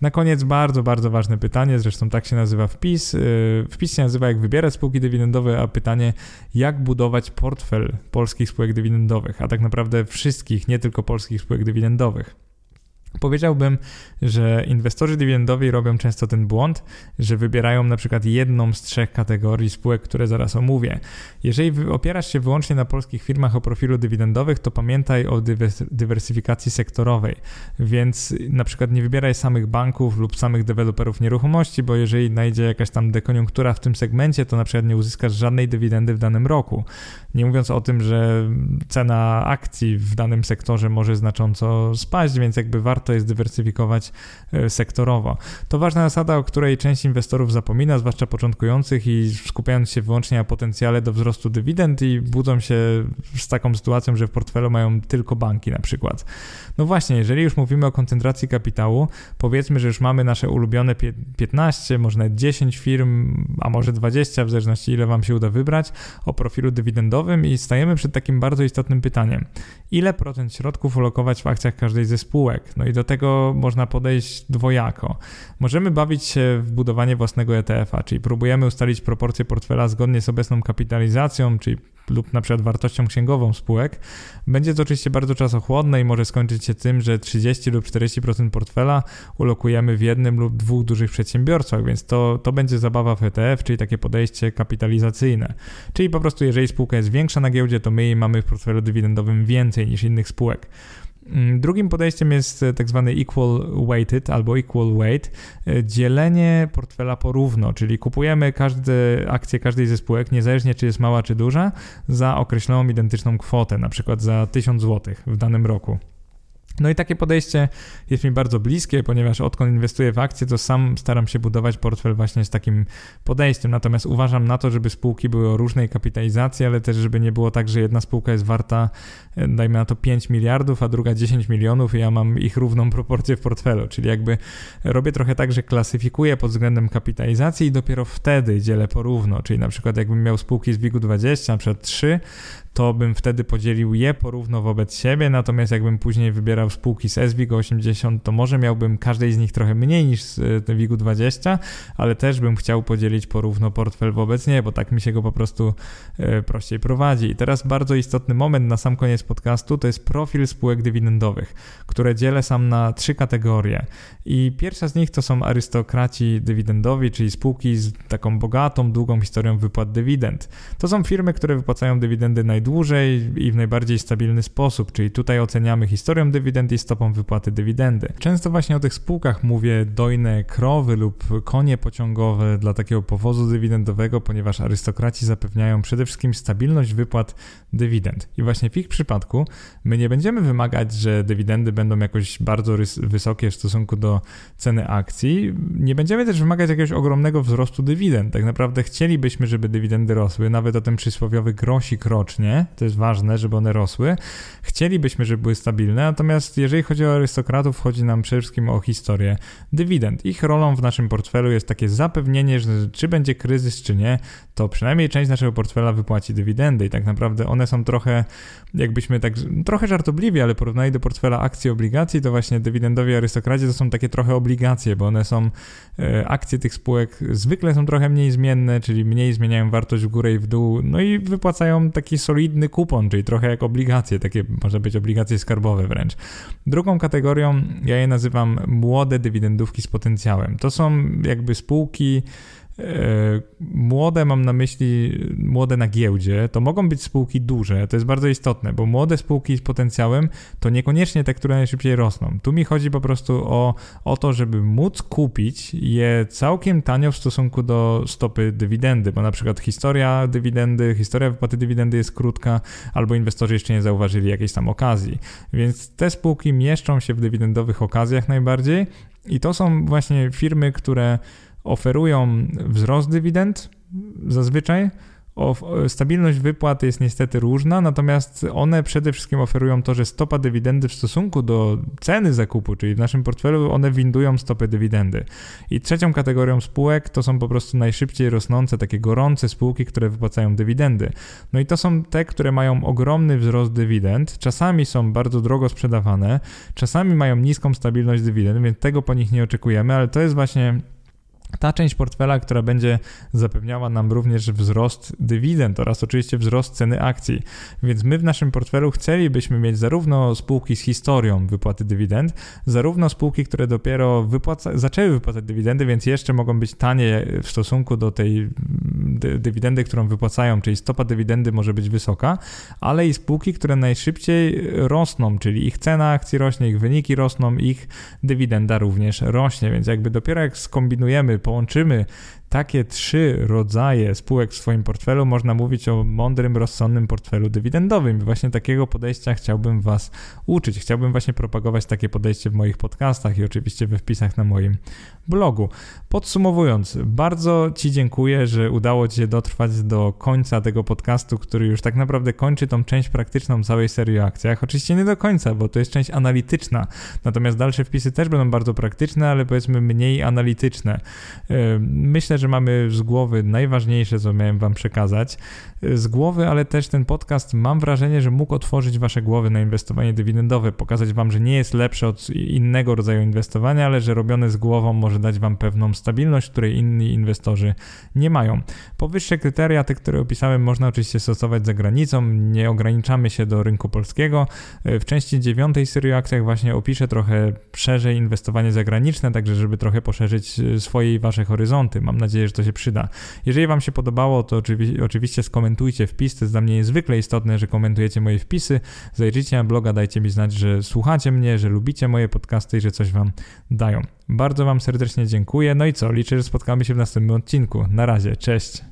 Na koniec bardzo, bardzo ważne pytanie, zresztą tak się nazywa wpis. Y, wpis się nazywa jak wybierać spółki dywidendowe, a pytanie jak budować portfel polskich spółek dywidendowych, a tak naprawdę wszystkich, nie tylko polskich spółek dywidendowych. Powiedziałbym, że inwestorzy dywidendowi robią często ten błąd, że wybierają na przykład jedną z trzech kategorii spółek, które zaraz omówię. Jeżeli opierasz się wyłącznie na polskich firmach o profilu dywidendowych, to pamiętaj o dywersyfikacji sektorowej, więc na przykład nie wybieraj samych banków lub samych deweloperów nieruchomości, bo jeżeli najdzie jakaś tam dekoniunktura w tym segmencie, to na przykład nie uzyskasz żadnej dywidendy w danym roku. Nie mówiąc o tym, że cena akcji w danym sektorze może znacząco spaść, więc jakby warto jest dywersyfikować e, sektorowo. To ważna zasada, o której część inwestorów zapomina, zwłaszcza początkujących i skupiając się wyłącznie na potencjale do wzrostu dywidend i budzą się z taką sytuacją, że w portfelu mają tylko banki na przykład. No właśnie, jeżeli już mówimy o koncentracji kapitału, powiedzmy, że już mamy nasze ulubione 15, może nawet 10 firm, a może 20, w zależności ile Wam się uda wybrać, o profilu dywidendowym i stajemy przed takim bardzo istotnym pytaniem. Ile procent środków ulokować w akcjach każdej ze spółek? No i do tego można podejść dwojako. Możemy bawić się w budowanie własnego ETF-a, czyli próbujemy ustalić proporcje portfela zgodnie z obecną kapitalizacją, czyli lub na przykład wartością księgową spółek, będzie to oczywiście bardzo czasochłodne i może skończyć się tym, że 30 lub 40% portfela ulokujemy w jednym lub dwóch dużych przedsiębiorstwach, więc to, to będzie zabawa w ETF, czyli takie podejście kapitalizacyjne. Czyli po prostu jeżeli spółka jest większa na giełdzie, to my jej mamy w portfelu dywidendowym więcej niż innych spółek. Mm, drugim podejściem jest e, tak zwany equal weighted albo equal weight, e, dzielenie portfela porówno, czyli kupujemy każde akcje każdej ze spółek, niezależnie czy jest mała czy duża, za określoną identyczną kwotę, na przykład za 1000 zł w danym roku. No i takie podejście jest mi bardzo bliskie, ponieważ odkąd inwestuję w akcje, to sam staram się budować portfel właśnie z takim podejściem. Natomiast uważam na to, żeby spółki były o różnej kapitalizacji, ale też żeby nie było tak, że jedna spółka jest warta, e, dajmy na to 5 miliardów, a druga 10 milionów i ja mam ich równą proporcję w portfelu. Czyli jakby robię trochę tak, że klasyfikuję pod względem kapitalizacji i dopiero wtedy dzielę porówno. Czyli na przykład jakbym miał spółki z WIG-20, na przykład 3, to bym wtedy podzielił je porówno wobec siebie, natomiast jakbym później wybierał spółki z SWIG 80, to może miałbym każdej z nich trochę mniej niż z WIG 20, ale też bym chciał podzielić porówno portfel wobec nie, bo tak mi się go po prostu e, prościej prowadzi. I teraz bardzo istotny moment na sam koniec podcastu to jest profil spółek dywidendowych, które dzielę sam na trzy kategorie. I pierwsza z nich to są arystokraci dywidendowi, czyli spółki z taką bogatą, długą historią wypłat dywidend. To są firmy, które wypłacają dywidendy najdłużej najdłużej i w najbardziej stabilny sposób, czyli tutaj oceniamy historię dywidend i stopą wypłaty dywidendy. Często właśnie o tych spółkach mówię dojne krowy lub konie pociągowe dla takiego powozu dywidendowego, ponieważ arystokraci zapewniają przede wszystkim stabilność wypłat dywidend. I właśnie w ich przypadku my nie będziemy wymagać, że dywidendy będą jakoś bardzo wysokie w stosunku do ceny akcji. Nie będziemy też wymagać jakiegoś ogromnego wzrostu dywidend. Tak naprawdę chcielibyśmy, żeby dywidendy rosły, nawet o ten przysłowiowy grosik rocznie, cyklicznie, to jest ważne, żeby one rosły. Chcielibyśmy, żeby były stabilne, natomiast jeżeli chodzi o arystokratów, chodzi nam przede wszystkim o historię dywidend. Ich rolą w naszym portfelu jest takie zapewnienie, że czy będzie kryzys, czy nie, to przynajmniej część naszego portfela wypłaci dywidendy i tak naprawdę one są trochę, jakbyśmy tak, trochę żartobliwi, ale porównali do portfela akcji, obligacji, to właśnie dywidendowi arystokraci to są takie trochę obligacje, bo one są, e, akcje tych spółek zwykle są trochę mniej zmienne, czyli mniej zmieniają wartość w górę i w dół, no i wypłacają taki solidny kupon, czyli trochę jak obligacje, takie może być obligacje skarbowe wręcz. Drugą kategorią, ja je nazywam młode dywidendówki z potencjałem. To są jakby spółki, młode mam na myśli młode na giełdzie, to mogą być spółki duże, to jest bardzo istotne, bo młode spółki z potencjałem to niekoniecznie te, które najszybciej rosną. Tu mi chodzi po prostu o, o to, żeby móc kupić je całkiem tanio w stosunku do stopy dywidendy, bo na przykład historia dywidendy, historia wypłaty dywidendy jest krótka, albo inwestorzy jeszcze nie zauważyli jakiejś tam okazji. Więc te spółki mieszczą się w dywidendowych okazjach najbardziej i to są właśnie firmy, które oferują wzrost dywidend zazwyczaj. Stabilność wypłat jest niestety różna, natomiast one przede wszystkim oferują to, że stopa dywidendy w stosunku do ceny zakupu, czyli w naszym portfelu, one windują stopę dywidendy. I trzecią kategorią spółek to są po prostu najszybciej rosnące, takie gorące spółki, które wypłacają dywidendy. No i to są te, które mają ogromny wzrost dywidend, czasami są bardzo drogo sprzedawane, czasami mają niską stabilność dywidend, więc tego po nich nie oczekujemy, ale to jest właśnie ta część portfela, która będzie zapewniała nam również wzrost dywidend oraz oczywiście wzrost ceny akcji. Więc my w naszym portfelu chcielibyśmy mieć zarówno spółki z historią wypłaty dywidend, zarówno spółki, które dopiero wypłaca, zaczęły wypłacać dywidendy, więc jeszcze mogą być tanie w stosunku do tej dy, dywidendy, którą wypłacają, czyli stopa dywidendy może być wysoka, ale i spółki, które najszybciej rosną, czyli ich cena akcji rośnie, ich wyniki rosną, ich dywidenda również rośnie, więc jakby dopiero jak skombinujemy połączymy takie trzy rodzaje spółek w swoim portfelu, można mówić o mądrym, rozsądnym portfelu dywidendowym. I właśnie takiego podejścia chciałbym Was uczyć. Chciałbym właśnie propagować takie podejście w moich podcastach i oczywiście we wpisach na moim blogu. Podsumowując, bardzo Ci dziękuję, że udało Ci się dotrwać do końca tego podcastu, który już tak naprawdę kończy tą część praktyczną całej serii o akcjach. Oczywiście nie do końca, bo to jest część analityczna, natomiast dalsze wpisy też będą bardzo praktyczne, ale powiedzmy mniej analityczne. Myślę, że mamy z głowy najważniejsze, co miałem Wam przekazać. Z głowy, ale też ten podcast mam wrażenie, że mógł otworzyć Wasze głowy na inwestowanie dywidendowe, pokazać Wam, że nie jest lepsze od innego rodzaju inwestowania, ale że robione z głową może dać Wam pewną stabilność, której inni inwestorzy nie mają. Powyższe kryteria, te, które opisałem, można oczywiście stosować za granicą, nie ograniczamy się do rynku polskiego. W części dziewiątej serii akcjach właśnie opiszę trochę szerzej inwestowanie zagraniczne, także żeby trochę poszerzyć swoje i Wasze horyzonty. Mam nadzieję, że to się przyda. Jeżeli Wam się podobało, to oczywi oczywiście skomentujcie wpis, to jest dla mnie niezwykle istotne, że komentujecie moje wpisy. Zajrzyjcie na bloga, dajcie mi znać, że słuchacie mnie, że lubicie moje podcasty i że coś Wam dają. Bardzo Wam serdecznie dziękuję. No i co, liczę, że spotkamy się w następnym odcinku. Na razie, cześć.